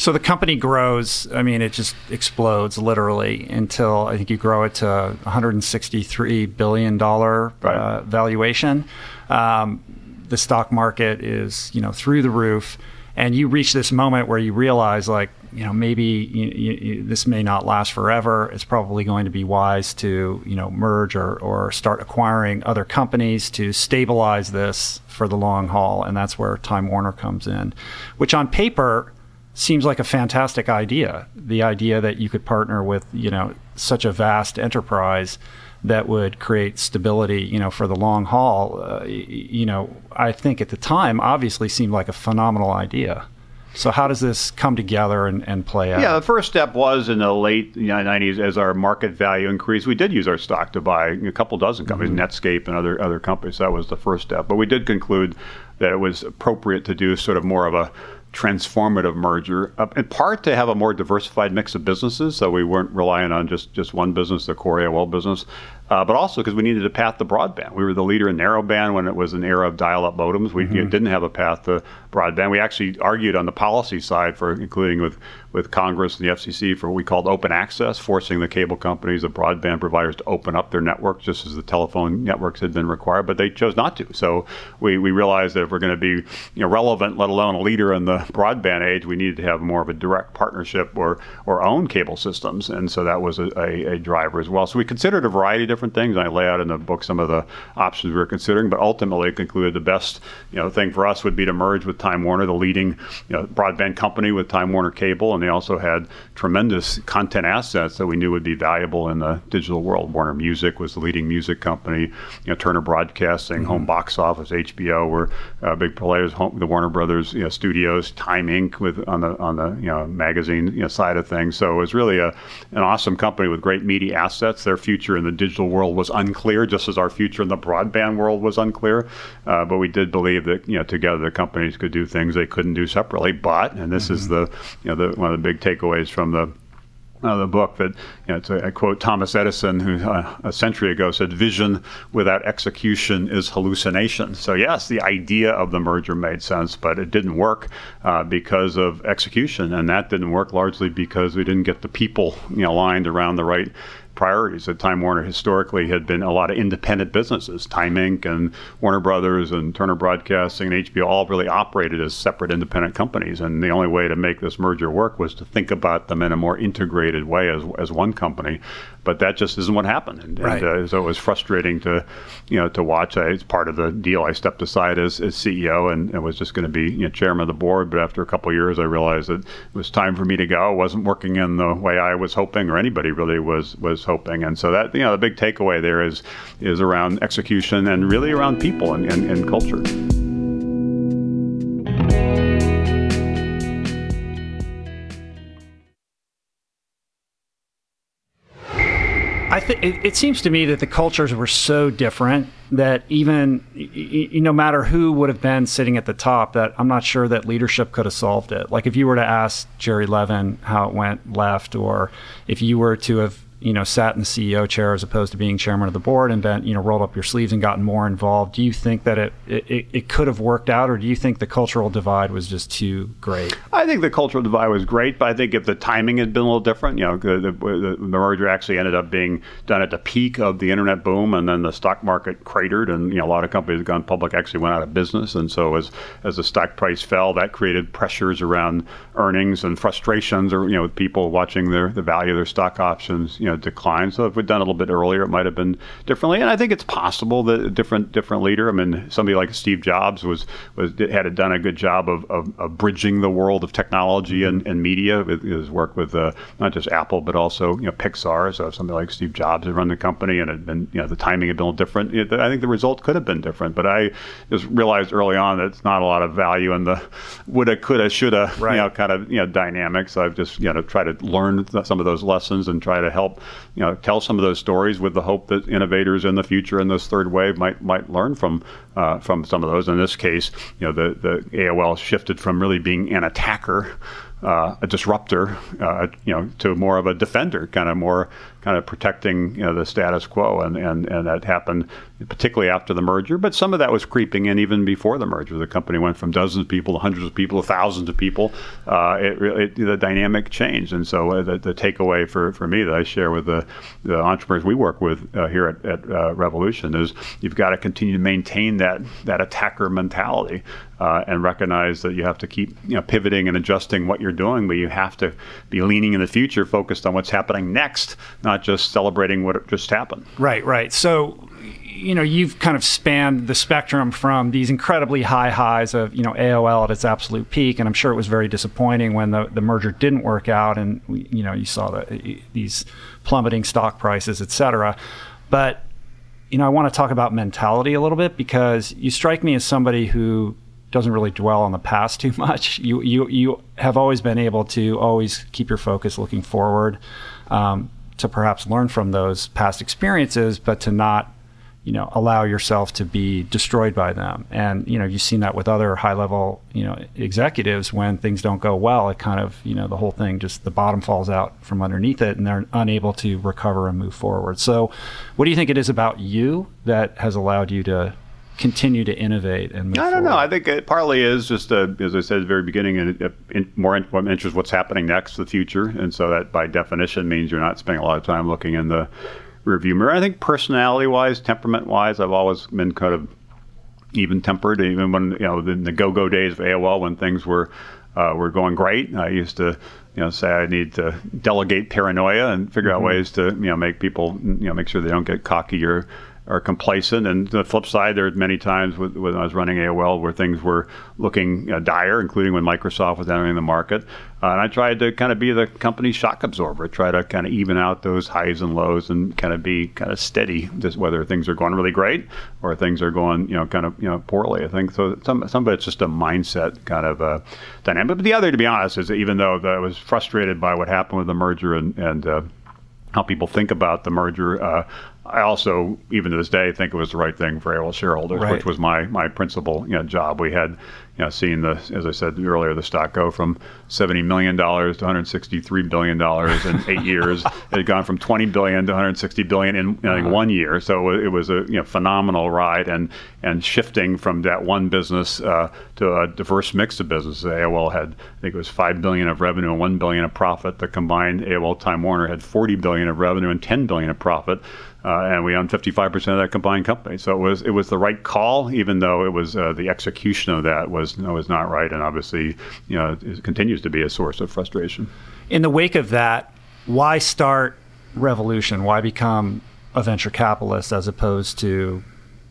So the company grows. I mean, it just explodes literally until I think you grow it to 163 billion dollar Right. uh, valuation. Um, the stock market is you know through the roof, and you reach this moment where you realize like you know maybe you, you, you- this may not last forever. It's probably going to be wise to you know merge or or start acquiring other companies to stabilize this for the long haul, and that's where Time Warner comes in, which on paper seems like a fantastic idea. The idea that you could partner with, you know, such a vast enterprise that would create stability, you know, for the long haul. Uh, you know, I think at the time obviously seemed like a phenomenal idea. So how does this come together and, and play out? Yeah, the first step was in the late you know, 90s as our market value increased. We did use our stock to buy a couple dozen companies, Netscape and other other companies. That was the first step. But we did conclude that it was appropriate to do sort of more of a transformative merger, uh, in part to have a more diversified mix of businesses, so we weren't relying on just just one business, the core AOL business, uh, but also because we needed a path to broadband. We were the leader in narrowband when it was an era of dial-up modems. We didn't have a path to broadband. We actually argued on the policy side for including with with Congress and the FCC for what we called open access, forcing the cable companies, the broadband providers to open up their networks just as the telephone networks had been required, but they chose not to. So we, we realized that if we're going to be you know, relevant, let alone a leader in the broadband age, we needed to have more of a direct partnership or, or own cable systems. And so that was a, a, a driver as well. So we considered a variety of different things. I lay out in the book some of the options we were considering, but ultimately concluded the best you know thing for us would be to merge with Time Warner, the leading you know, broadband company with Time Warner Cable, and they also had tremendous content assets that we knew would be valuable in the digital world. Warner Music was the leading music company. You know, Turner Broadcasting, mm-hmm. home box office, HBO were uh, big players. Home, the Warner Brothers you know, studios, Time Inc. with on the on the you know magazine you know, side of things. So it was really a an awesome company with great media assets. Their future in the digital world was unclear, just as our future in the broadband world was unclear. Uh, but we did believe that you know together the companies could do things they couldn't do separately. But and this mm-hmm. is the you know the, one of the big takeaways from the uh, the book that you know, a, I quote Thomas Edison, who uh, a century ago said, "Vision without execution is hallucination." So yes, the idea of the merger made sense, but it didn't work uh, because of execution, and that didn't work largely because we didn't get the people you know aligned around the right priorities. At Time Warner historically had been a lot of independent businesses. Time Inc. and Warner Brothers and Turner Broadcasting and HBO all really operated as separate independent companies. And the only way to make this merger work was to think about them in a more integrated way as, as one company but that just isn't what happened. And, right. and uh, so it was frustrating to, you know, to watch. I, it's part of the deal. I stepped aside as, as CEO and, and was just going to be you know, chairman of the board. But after a couple of years, I realized that it was time for me to go. It wasn't working in the way I was hoping, or anybody really was was hoping. And so that you know, the big takeaway there is is around execution and really around people and, and, and culture. It, it, seems to me that the cultures were so different that even no matter who would have been sitting at the top, that I'm not sure that leadership could have solved it. Like if you were to ask Jerry Levin how it went left, or if you were to have you know sat in the CEO chair as opposed to being chairman of the board and been you know rolled up your sleeves and gotten more involved. Do you think that it, it it could have worked out or do you think the cultural divide was just too great? I think the cultural divide was great but I think if the timing had been a little different you know the, the, the merger actually ended up being done at the peak of the internet boom and then the stock market cratered and you know a lot of companies that gone public actually went out of business. And so as as the stock price fell that created pressures around earnings and frustrations or you know with people watching their the value of their stock options you know decline. So if we'd done a little bit earlier, it might have been differently. And I think it's possible that a different different leader. I mean, somebody like Steve Jobs was was had done a good job of, of, of bridging the world of technology and, and media with his work with uh, not just Apple but also you know Pixar. So if somebody like Steve Jobs had run the company and had been you know the timing had been a little different, I think the result could have been different. But I just realized early on that it's not a lot of value in the woulda, coulda, shoulda, right. you know, kind of you know dynamics. So I've just you know tried to learn some of those lessons and try to help you know, tell some of those stories with the hope that innovators in the future in this third wave might might learn from uh, from some of those. In this case, you know, the the AOL shifted from really being an attacker uh, a disruptor, uh, you know, to more of a defender, kind of more kind of protecting you know, the status quo, and, and and that happened particularly after the merger. But some of that was creeping in even before the merger. The company went from dozens of people to hundreds of people to thousands of people. Uh, it, it, the dynamic changed, and so uh, the, the, takeaway for, for me that I share with the, the entrepreneurs we work with uh, here at, at uh, Revolution is you've got to continue to maintain that that attacker mentality uh, and recognize that you have to keep you know, pivoting and adjusting what you're doing, but you have to be leaning in the future, focused on what's happening next, not just celebrating what just happened. Right, right. So you know you've kind of spanned the spectrum from these incredibly high highs of you know AOL at its absolute peak, and I'm sure it was very disappointing when the, the merger didn't work out, and you know you saw the, these plummeting stock prices, et cetera. But you know I want to talk about mentality a little bit because you strike me as somebody who doesn't really dwell on the past too much. You you you have always been able to always keep your focus looking forward, um, to perhaps learn from those past experiences, but to not you know allow yourself to be destroyed by them. And you know you've seen that with other high level you know executives when things don't go well it kind of you know the whole thing just the bottom falls out from underneath it and they're unable to recover and move forward. So what do you think it is about you that has allowed you to continue to innovate and I don't forward? know. I think it partly is just, uh, as I said at the very beginning, in, in more interest what's happening next, the future, and so that by definition means you're not spending a lot of time looking in the rearview mirror. I think personality-wise, temperament-wise, I've always been kind of even tempered, even when you know in the go-go days of AOL when things were uh, were going great. I used to you know, say I need to delegate paranoia and figure mm-hmm. out ways to, you know, make people, you know, make sure they don't get cocky or are complacent. And the flip side, there are many times when I was running AOL where things were looking uh, dire, including when Microsoft was entering the market. Uh, and I tried to kind of be the company's shock absorber, try to kind of even out those highs and lows and kind of be kind of steady, just whether things are going really great or things are going, you know, kind of, you know, poorly. I think so. Some, some of it's just a mindset kind of uh, dynamic. But the other, to be honest, is even though I was frustrated by what happened with the merger and, and uh, how people think about the merger. Uh, I also, even to this day, think it was the right thing for AOL shareholders, right. which was my my principal you know, job. We had you know, seen the, as I said earlier, the stock go from seventy million dollars to one hundred sixty-three billion dollars in eight years. It had gone from twenty billion to one hundred sixty billion in know, uh-huh. one year. So it was a you know, phenomenal ride, and and shifting from that one business uh, to a diverse mix of businesses. AOL had, I think it was five billion of revenue and one billion of profit. The combined AOL Time Warner had forty billion of revenue and ten billion of profit. Uh, and we own 55% of that combined company. So it was it was the right call, even though it was uh, the execution of that was was not right, and obviously, you know, it continues to be a source of frustration. In the wake of that, why start Revolution? Why become a venture capitalist as opposed to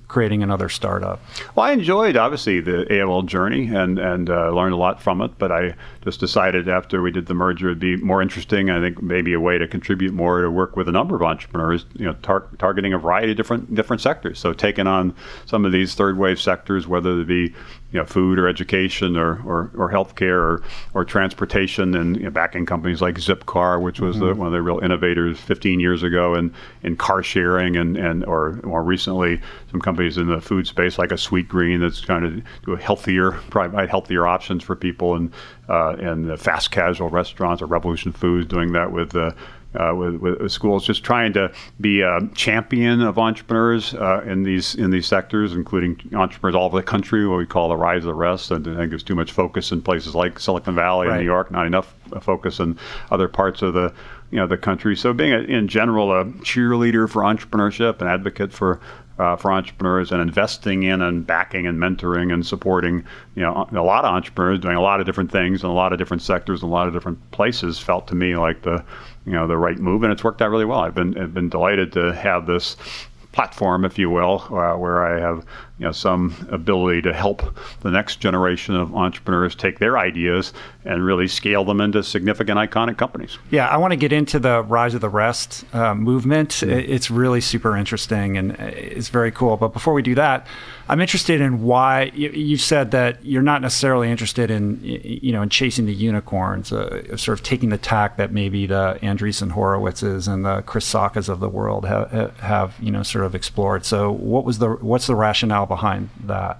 creating another startup? Well, I enjoyed obviously the AOL journey and and uh, learned a lot from it. But I just decided after we did the merger, it'd be more interesting. I think maybe a way to contribute more to work with a number of entrepreneurs. You know, tar- targeting a variety of different different sectors. So taking on some of these third wave sectors, whether it be you know, food or education or, or, or healthcare or, or transportation and you know, backing companies like Zipcar, which was mm-hmm. the, one of the real innovators 15 years ago in, in car sharing and, and or more recently some companies in the food space like a Sweetgreen that's trying to do a healthier, provide healthier options for people and, uh, and the fast casual restaurants or Revolution Foods doing that with uh, uh, with, with, schools, just trying to be a champion of entrepreneurs uh, in these in these sectors, including entrepreneurs all over the country, what we call the rise of the rest. And I think there's too much focus in places like Silicon Valley right. and New York, not enough focus in other parts of the you know the country. So being a, in general a cheerleader for entrepreneurship, an advocate for uh, for entrepreneurs and investing in and backing and mentoring and supporting you know a lot of entrepreneurs doing a lot of different things in a lot of different sectors in a lot of different places felt to me like the you know the right move and it's worked out really well. I've been I've been delighted to have this platform, if you will, uh, where I have you know some ability to help the next generation of entrepreneurs take their ideas and really scale them into significant iconic companies. Yeah, I want to get into the rise of the rest uh, movement. Mm-hmm. It's really super interesting and it's very cool. But before we do that, I'm interested in why you, you said that you're not necessarily interested in you know in chasing the unicorns, uh, sort of taking the tack that maybe the Andreessen Horowitzes and the Chris Saccas of the world have, have you know sort of explored. So what was the what's the rationale behind that?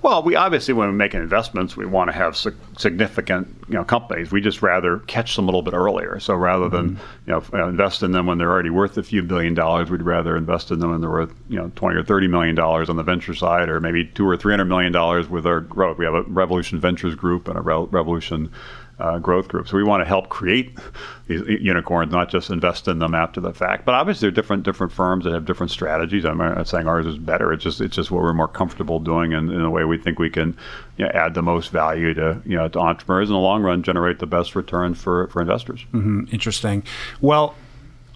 Well, we obviously, when we're making investments, we want to have significant, you know, companies. We just rather catch them a little bit earlier. So rather than, mm-hmm. you know, invest in them when they're already worth a few billion dollars, we'd rather invest in them when they're worth, you know, twenty or thirty million dollars on the venture side, or maybe two or three hundred million dollars with our growth. We have a Revolution Ventures group and a Revolution uh, growth groups. We want to help create these unicorns, not just invest in them after the fact. But obviously, there are different different firms that have different strategies. I'm not saying ours is better. It's just it's just what we're more comfortable doing, and in a way we think we can you know, add the most value to you know to entrepreneurs in the long run, generate the best return for for investors. Mm-hmm. Interesting. Well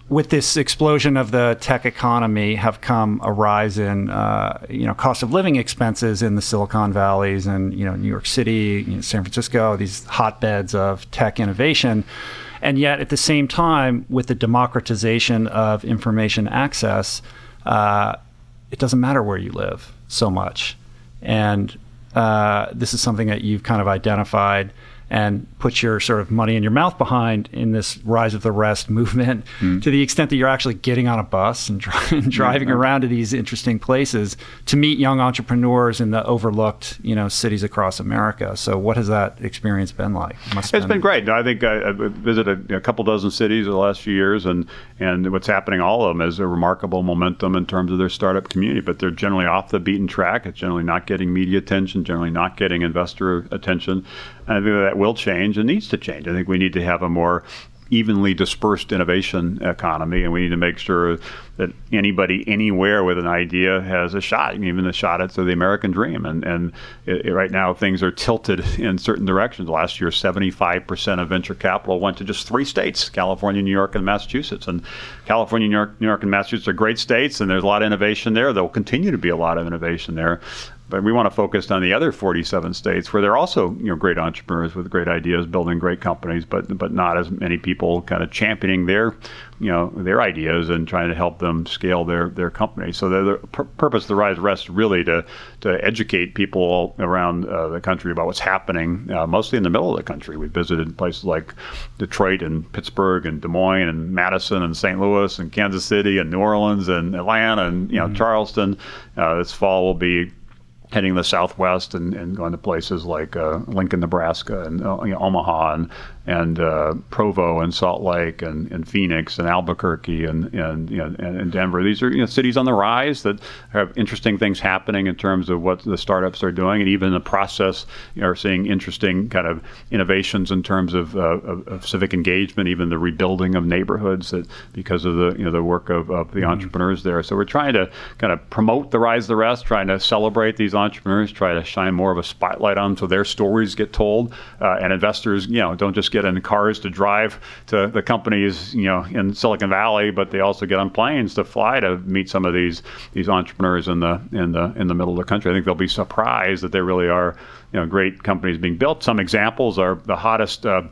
with this explosion of the tech economy have come a rise in uh, you know cost of living expenses in the Silicon Valleys and you know New York City, you know, San Francisco, these hotbeds of tech innovation. And yet, at the same time, with the democratization of information access, uh, it doesn't matter where you live so much. And uh, this is something that you've kind of identified and put your sort of money in your mouth behind in this rise of the rest movement mm. to the extent that you're actually getting on a bus and, and driving around to these interesting places to meet young entrepreneurs in the overlooked you know cities across America. So what has that experience been like? It it's been, been great. I think I, I visited a, a, couple dozen cities in the last few years, and and what's happening all of them is a remarkable momentum in terms of their startup community. But they're generally off the beaten track. It's generally not getting media attention, generally not getting investor attention. And I think that will change and needs to change. I think we need to have a more evenly dispersed innovation economy, and we need to make sure that anybody anywhere with an idea has a shot, even a shot at the American dream. And and it, it, right now things are tilted in certain directions. Last year, 75% of venture capital went to just three states: California, New York, and Massachusetts. And California, New York, New York, and Massachusetts are great states, and there's a lot of innovation there. There will continue to be a lot of innovation there but we want to focus on the other 47 states where there are also you know great entrepreneurs with great ideas building great companies but but not as many people kind of championing their you know their ideas and trying to help them scale their their company so the, the purpose of the rise rests really to to educate people around uh, the country about what's happening uh, mostly in the middle of the country we visited places like Detroit and Pittsburgh and Des Moines and Madison and St. Louis and Kansas City and New Orleans and Atlanta and you know mm-hmm. Charleston uh, this fall will be heading the southwest and, and going to places like uh, Lincoln, Nebraska, and uh, you know, Omaha, and and uh, Provo and Salt Lake and, and Phoenix and Albuquerque and and, you know, and, and Denver. These are you know, cities on the rise that have interesting things happening in terms of what the startups are doing, and even in the process you know, are seeing interesting kind of innovations in terms of, uh, of, of, civic engagement, even the rebuilding of neighborhoods that because of the you know the work of, of the mm-hmm. entrepreneurs there. So we're trying to kind of promote the rise of the rest, trying to celebrate these entrepreneurs, try to shine more of a spotlight on them so their stories get told, uh, and investors you know don't just get in cars to drive to the companies, you know, in Silicon Valley, but they also get on planes to fly to meet some of these these entrepreneurs in the in the in the middle of the country. I think they'll be surprised that there really are, you know, great companies being built. Some examples are the hottest. Uh,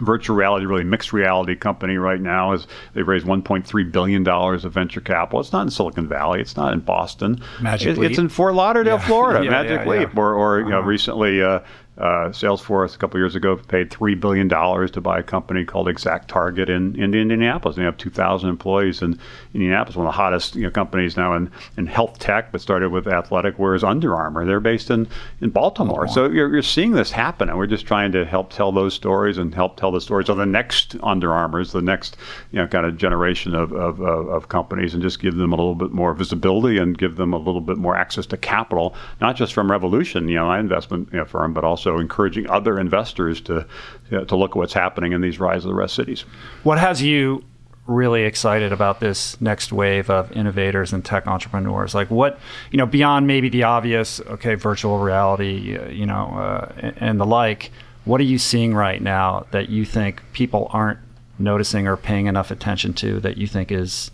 virtual reality, really mixed reality company right now is they've raised 1.3 billion dollars of venture capital. It's not in Silicon Valley. It's not in Boston. Magic it, Leap. It's in Fort Lauderdale, yeah. Florida. yeah, Magic yeah, Leap, or, or you know, uh-huh. recently uh, uh, Salesforce a couple years ago paid three billion dollars to buy a company called ExactTarget in, in Indianapolis. They have 2,000 employees in Indianapolis, one of the hottest you know, companies now in, in health tech, but started with athletic. Whereas Under Armour, they're based in in Baltimore. So you're, you're seeing this happen, and we're just trying to help tell those stories and help tell the stories of the next Under Armours, the next you know kind of generation of, of, of, of companies, and just give them a little bit more visibility and give them a little bit more access to capital, not just from Revolution, you know, my investment you know, firm, but also encouraging other investors to you know, to look at what's happening in these rise of the rest cities. What has you really excited about this next wave of innovators and tech entrepreneurs? Like what, you know, beyond maybe the obvious, okay, virtual reality, you know, uh, and the like, what are you seeing right now that you think people aren't noticing or paying enough attention to that you think is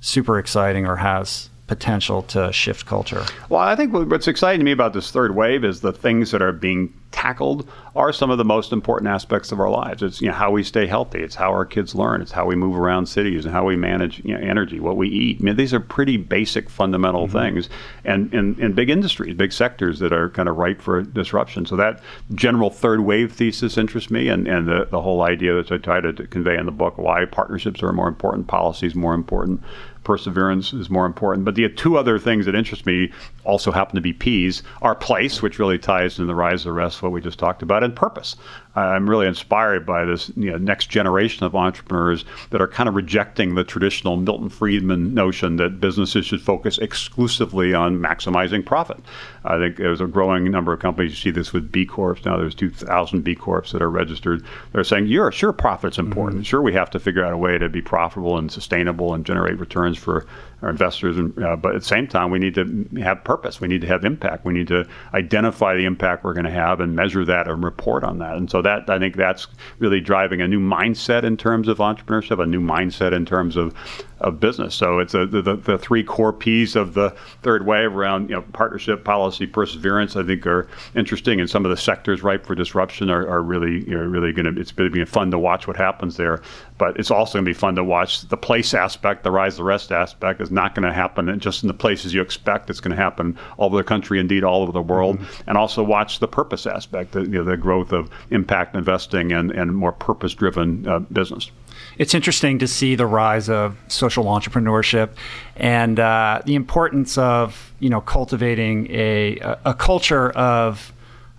super exciting or has potential to shift culture? Well, I think what's exciting to me about this third wave is the things that are being tackled are some of the most important aspects of our lives. It's you know how we stay healthy. It's how our kids learn. It's how we move around cities and how we manage you know, energy, what we eat. I mean, these are pretty basic, fundamental mm-hmm. things, and in big industries, big sectors that are kind of ripe for disruption. So that general third wave thesis interests me, and and the, the whole idea that I try to convey in the book why partnerships are more important, policies more important perseverance is more important. But the two other things that interest me also happen to be P's. Our place, which really ties into the rise of the rest, what we just talked about, and purpose. I'm really inspired by this you know, next generation of entrepreneurs that are kind of rejecting the traditional Milton Friedman notion that businesses should focus exclusively on maximizing profit. I think there's a growing number of companies. You see this with B Corps now. There's 2,000 B Corps that are registered. They're saying, "Yeah, sure, profit's important. Mm-hmm. Sure, we have to figure out a way to be profitable and sustainable and generate returns for our investors. And, uh, but at the same time, we need to have purpose. We need to have impact. We need to identify the impact we're going to have and measure that and report on that. And so that I think that's really driving a new mindset in terms of entrepreneurship, a new mindset in terms of of business. So it's a, the, the three core P's of the third wave around you know partnership, policy, perseverance. I think are interesting, and some of the sectors ripe for disruption are, are really really going to. It's going to be fun to watch what happens there, but it's also going to be fun to watch the place aspect, the rise of the rest aspect is not going to happen just in the places you expect. It's going to happen all over the country, indeed all over the world, mm-hmm. and also watch the purpose aspect, the, you know, the growth of impact investing and and more purpose driven uh, business it's interesting to see the rise of social entrepreneurship and uh, the importance of you know cultivating a a culture of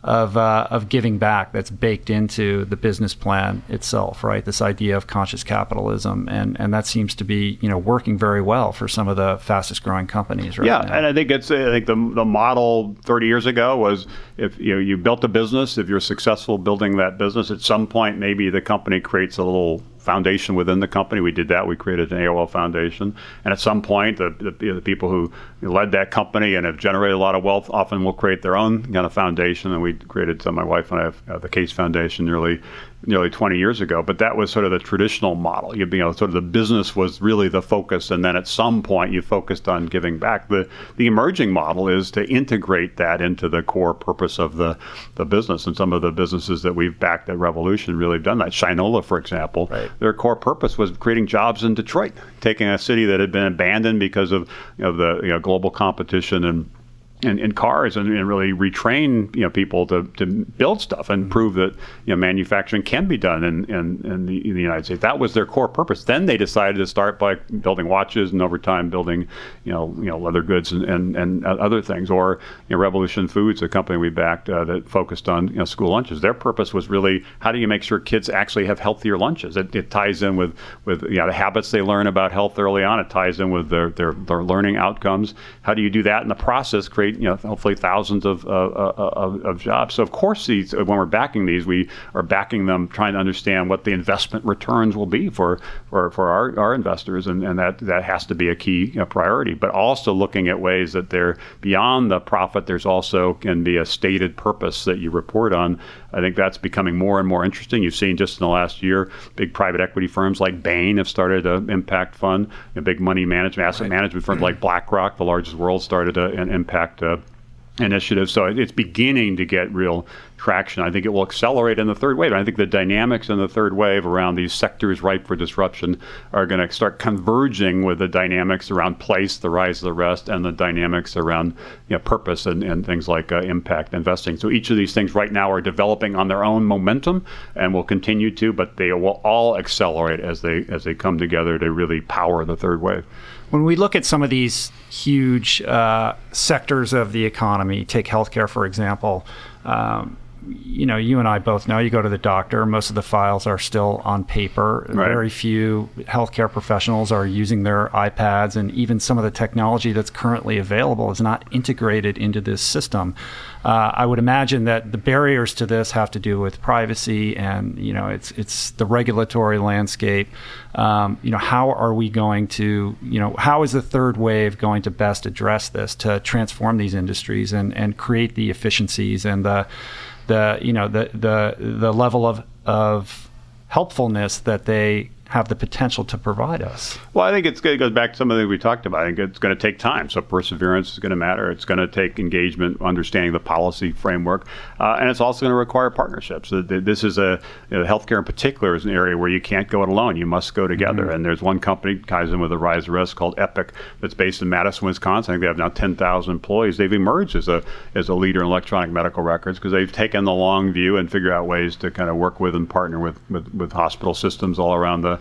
of uh, of giving back that's baked into the business plan itself, right? This idea of conscious capitalism, and and that seems to be you know working very well for some of the fastest growing companies right yeah, now. and I think it's I think the the model 30 years ago was if you know you built a business, if you're successful building that business, at some point maybe the company creates a little foundation within the company. We did that. We created an AOL Foundation. And at some point, the, the, the people who led that company and have generated a lot of wealth often will create their own kind of foundation. And we created, so my wife and I have uh, the Case Foundation nearly nearly 20 years ago. But that was sort of the traditional model. You, you know, sort of the business was really the focus, and then at some point you focused on giving back. The the emerging model is to integrate that into the core purpose of the the business. And some of the businesses that we've backed at Revolution really have done that. Shinola, for example, right. their core purpose was creating jobs in Detroit, taking a city that had been abandoned because of you know, the you know, global competition and in, in cars and, and, really retrain you know people to, to build stuff and prove that you know manufacturing can be done in, in, in, the, in the United States. That was their core purpose. Then they decided to start by building watches and over time building you know you know leather goods and, and, and other things. Or you know, Revolution Foods, a company we backed uh, that focused on you know, school lunches. Their purpose was really how do you make sure kids actually have healthier lunches. It, it ties in with with you know, the habits they learn about health early on. It ties in with their, their their learning outcomes. How do you do that in the process? Create create you know hopefully thousands of, uh, uh, of, of jobs. So of course these when we're backing these, we are backing them trying to understand what the investment returns will be for for, for our, our investors, and, and that that has to be a key you know, priority. But also looking at ways that they're beyond the profit. There's also can be a stated purpose that you report on. I think that's becoming more and more interesting. You've seen just in the last year, big private equity firms like Bain have started an impact fund. A big money management, asset right. management firms like BlackRock, the largest world, started an impact uh, initiative. So it's beginning to get real traction. I think it will accelerate in the third wave. I think the dynamics in the third wave around these sectors ripe for disruption are going to start converging with the dynamics around place, the rise of the rest, and the dynamics around you know, purpose and, and things like uh, impact investing. So each of these things right now are developing on their own momentum and will continue to, but they will all accelerate as they as they come together to really power the third wave. When we look at some of these huge uh, sectors of the economy, take healthcare for example. Um, you know, you and I both know you go to the doctor, most of the files are still on paper. Right. Very few healthcare professionals are using their iPads, and even some of the technology that's currently available is not integrated into this system. Uh, I would imagine that the barriers to this have to do with privacy and, you know, it's, it's the regulatory landscape. Um, you know, how are we going to, you know, how is the third wave going to best address this to transform these industries and, and create the efficiencies and the, the you know the the the level of of helpfulness that they have the potential to provide us. Well, I think it's, it goes back to some of the things we talked about. I think it's going to take time. So perseverance is going to matter. It's going to take engagement, understanding the policy framework, uh, and it's also going to require partnerships. This is a you know, healthcare in particular is an area where you can't go it alone. You must go together. Mm-hmm. And there's one company ties in with a rise of risk called Epic that's based in Madison, Wisconsin. I think they have now 10,000 employees. They've emerged as a as a leader in electronic medical records because they've taken the long view and figure out ways to kind of work with and partner with, with, with hospital systems all around the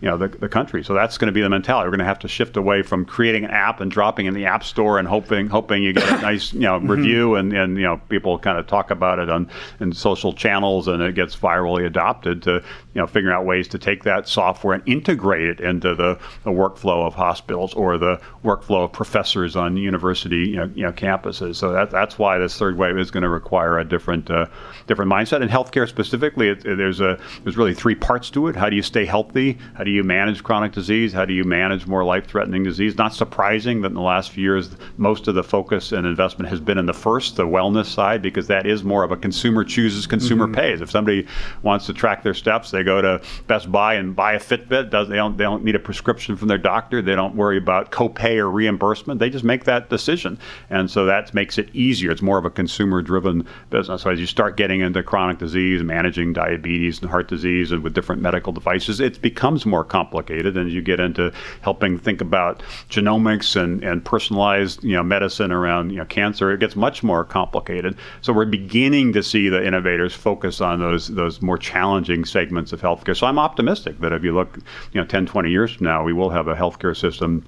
you know the, the country. So that's going to be the mentality. We're going to have to shift away from creating an app and dropping in the app store and hoping hoping you get a nice you know mm-hmm. review and, and you know people kind of talk about it on in social channels and it gets virally adopted to you know figuring out ways to take that software and integrate it into the, the workflow of hospitals or the workflow of professors on university you know, you know campuses. So that, that's why this third wave is going to require a different uh, different mindset. And healthcare specifically, it, it, there's a there's really three parts to it. How do you stay healthy? How do you manage chronic disease? How do you manage more life-threatening disease? Not surprising that in the last few years, most of the focus and investment has been in the first, the wellness side, because that is more of a consumer chooses, consumer mm-hmm. pays. If somebody wants to track their steps, they go to Best Buy and buy a Fitbit. Does they don't they don't need a prescription from their doctor. They don't worry about copay or reimbursement. They just make that decision, and so that makes it easier. It's more of a consumer-driven business. So as you start getting into chronic disease, managing diabetes and heart disease, and with different medical devices, it becomes more more complicated. And you get into helping think about genomics and, and personalized you know, medicine around you know, cancer, it gets much more complicated. So we're beginning to see the innovators focus on those, those more challenging segments of healthcare. So I'm optimistic that if you look you know, 10, 20 years from now, we will have a healthcare system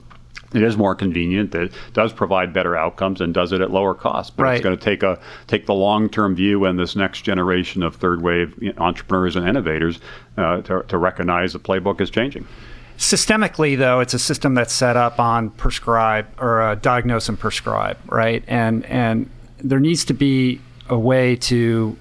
it is more convenient. It does provide better outcomes and does it at lower cost. But right. it's going to take a take the long term view and this next generation of third wave entrepreneurs and innovators uh, to, to recognize the playbook is changing. Systemically, though, it's a system that's set up on prescribe or uh, diagnose and prescribe, right? And and there needs to be a way to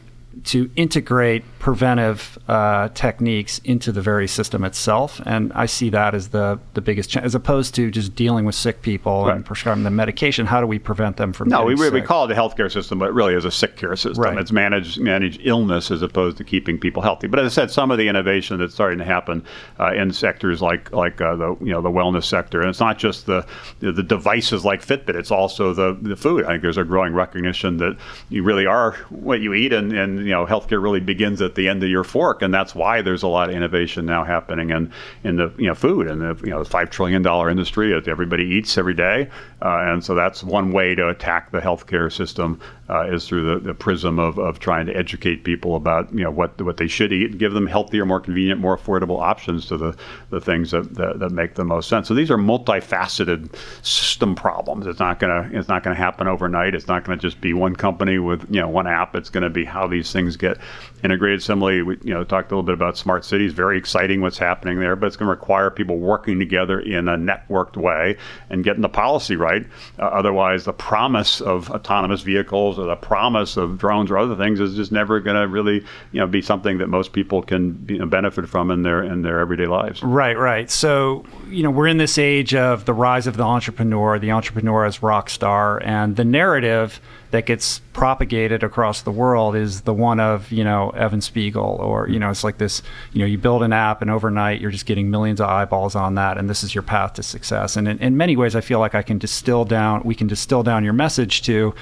to integrate preventive uh, techniques into the very system itself, and I see that as the the biggest, ch- as opposed to just dealing with sick people Right. and prescribing them medication. How do we prevent them from? No, we, getting we call it a healthcare system, but it really is a sick care system. Right. It's manage manage illness as opposed to keeping people healthy. But as I said, some of the innovation that's starting to happen uh, in sectors like like uh, the you know the wellness sector, and it's not just the the, the devices like Fitbit. It's also the, the food. I think there's a growing recognition that you really are what you eat, and, and you know healthcare really begins at the end of your fork, and that's why there's a lot of innovation now happening in in the you know food and the you know five trillion dollar industry that everybody eats every day, uh, and so that's one way to attack the healthcare system uh, is through the, the prism of, of trying to educate people about you know what what they should eat and give them healthier, more convenient, more affordable options to the, the things that, that, that make the most sense. So these are multifaceted system problems. It's not gonna it's not gonna happen overnight. It's not gonna just be one company with you know one app. It's gonna be how these things get integrated. Similarly, we you know talked a little bit about smart cities. Very exciting what's happening there, but it's gonna require people working together in a networked way and getting the policy right. Uh, otherwise, the promise of autonomous vehicles or the promise of drones or other things is just never going to really, you know, be something that most people can you know, benefit from in their in their everyday lives. Right, right. So, you know, we're in this age of the rise of the entrepreneur, the entrepreneur as rock star, and the narrative that gets propagated across the world is the one of, you know, Evan Spiegel, or, you know, it's like this, you know, you build an app and overnight you're just getting millions of eyeballs on that, and this is your path to success. And in, in many ways, I feel like I can distill down, we can distill down your message to,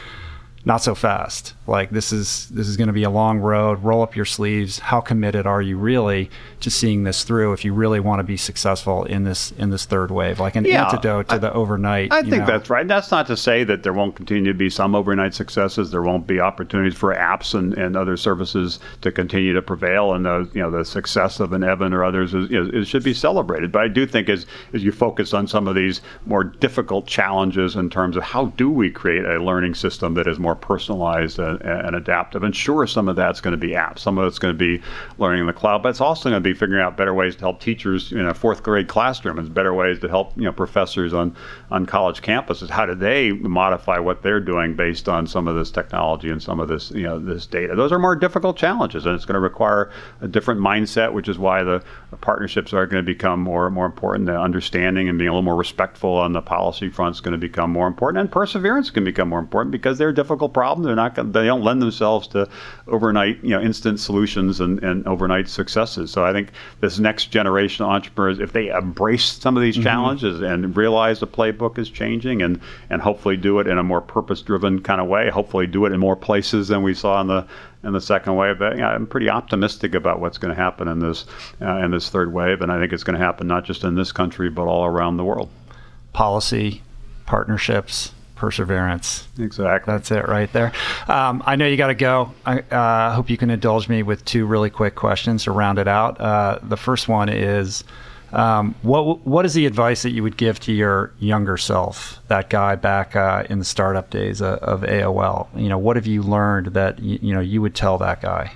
not so fast. Like this is this is going to be a long road. Roll up your sleeves. How committed are you really to seeing this through? If you really want to be successful in this in this third wave, like an Yeah, antidote to I- the overnight. I think know. that's right. That's not to say that there won't continue to be some overnight successes. There won't be opportunities for apps and, and other services to continue to prevail, and the you know the success of an Evan or others is, is, it should be celebrated. But I do think as as you focus on some of these more difficult challenges in terms of how do we create a learning system that is more personalized and, and adaptive, and sure, some of that's going to be apps, some of it's going to be learning in the cloud, but it's also going to be figuring out better ways to help teachers in a fourth grade classroom, It's better ways to help you know professors on on college campuses. How do they modify what they're doing based on some of this technology and some of this you know this data? Those are more difficult challenges, and it's going to require a different mindset, which is why the, partnerships are going to become more more important. The understanding and being a little more respectful on the policy front is going to become more important, and perseverance can become more important because they're difficult problems. They're not they don't lend themselves to overnight you know instant solutions and, and overnight successes. So I think this next generation of entrepreneurs, if they embrace some of these challenges and realize the playbook is changing and and hopefully do it in a more purpose driven kind of way, hopefully do it in more places than we saw in the in the second wave. But, I'm pretty optimistic about what's going to happen in this uh, in this third wave, and I think it's going to happen not just in this country but all around the world. policy, partnerships, perseverance. Exactly. That's it right there. Um, I know you got to go. I uh, hope you can indulge me with two really quick questions to round it out. Uh, the first one is. Um, what what is the advice that you would give to your younger self, that guy back uh, in the startup days of, of AOL? You know, what have you learned that you, you know you would tell that guy?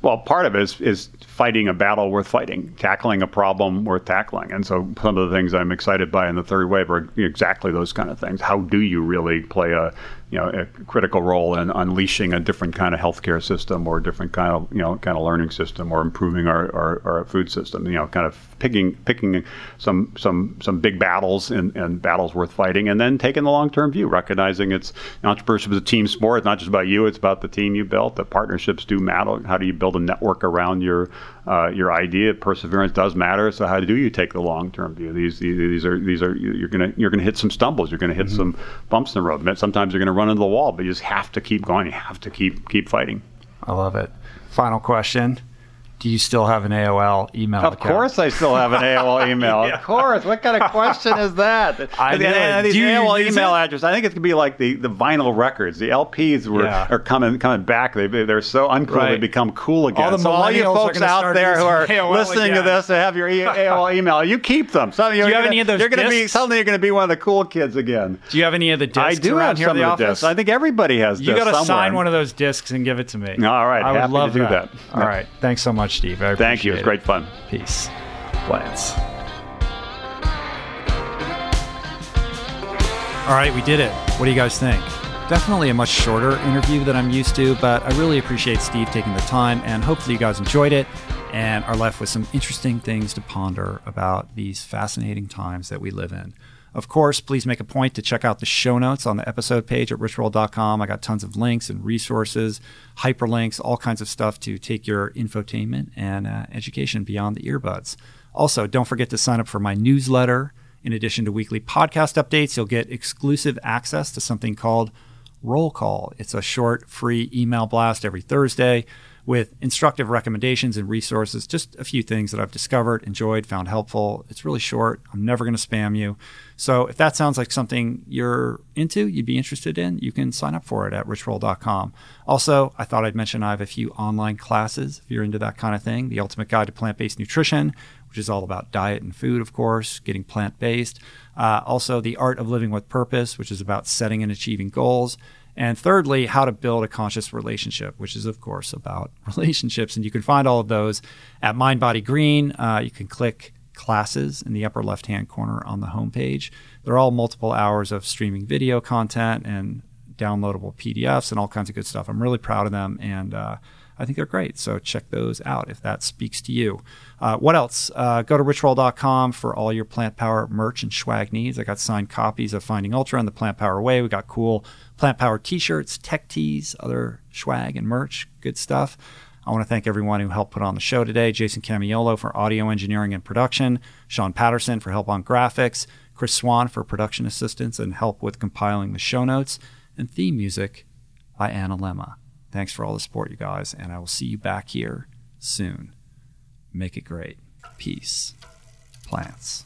Well, part of it is, is fighting a battle worth fighting, tackling a problem worth tackling. And so some of the things I'm excited by in the third wave are exactly those kind of things. How do you really play a you know a critical role in unleashing a different kind of healthcare system or a different kind of you know kind of learning system or improving our, our, our food system? You know, kind of picking picking some some some big battles and, and battles worth fighting, and then taking the long term view, recognizing it's entrepreneurship is a team sport. It's not just about you; it's about the team you built. The partnerships do matter. How do you build a network around your uh, your idea? Perseverance does matter. So how do you take the long term view? These these are these are you're gonna you're gonna hit some stumbles. You're gonna hit some bumps in the road. Sometimes you're gonna run into the wall, but you just have to keep going. You have to keep keep fighting. I love it. Final question: Do you still have an AOL email? Of account? course, I still have an AOL email. Of course. What kind of question is that? I The- knew it. These AOL email it? address. I think it's gonna be like the, the vinyl records. The LPs were Yeah. are coming coming back. They they're so uncool. Right. They become cool again. All the so all you folks out there who are AOL listening to this and have your e- AOL email, you keep them. So you're you have gonna, any of those You're gonna be suddenly you're gonna be one of the cool kids again. Do you have any of the discs I do around have here some in the of the office? discs. I think everybody has. You discs got to sign one of those discs and give it to me. All right, I would love to do that. All right, thanks so much, Steve. I Thank you. It was great fun. Peace, Lance. All right, we did it. What do you guys think? definitely a much shorter interview than I'm used to, but I really appreciate Steve taking the time, and hopefully you guys enjoyed it and are left with some interesting things to ponder about these fascinating times that we live in. Of course, please make a point to check out the show notes on the episode page at richroll.com. I got tons of links and resources, hyperlinks, all kinds of stuff to take your infotainment and uh, education beyond the earbuds. Also, don't forget to sign up for my newsletter. In addition to weekly podcast updates, you'll get exclusive access to something called Roll Call. It's a short, free email blast every Thursday with instructive recommendations and resources. Just a few things that I've discovered, enjoyed, found helpful. It's really short. I'm never going to spam you. So if that sounds like something you're into, you'd be interested in, you can sign up for it at richroll.com. Also, I thought I'd mention I have a few online classes if you're into that kind of thing. The Ultimate Guide to Plant Based Nutrition, which is all about diet and food, of course, getting plant based. Uh, also, The Art of Living with Purpose, which is about setting and achieving goals. And thirdly, how to build a conscious relationship, which is, of course, about relationships. And you can find all of those at Mind Body Green. Uh, you can click classes in the upper left hand corner on the homepage. They're all multiple hours of streaming video content and downloadable PDFs and all kinds of good stuff. I'm really proud of them. And, uh, I think they're great. So check those out if that speaks to you. Uh, what else? Uh, go to richroll.com for all your Plant Power merch and swag needs. I got signed copies of Finding Ultra and the Plant Power Way. We got cool Plant Power t shirts, tech tees, other swag and merch. Good stuff. I want to thank everyone who helped put on the show today Jason Camiolo for audio engineering and production, Sean Patterson for help on graphics, Chris Swan for production assistance and help with compiling the show notes, and theme music by Anna Lemma. Thanks for all the support, you guys, and I will see you back here soon. Make it great. Peace. Plants.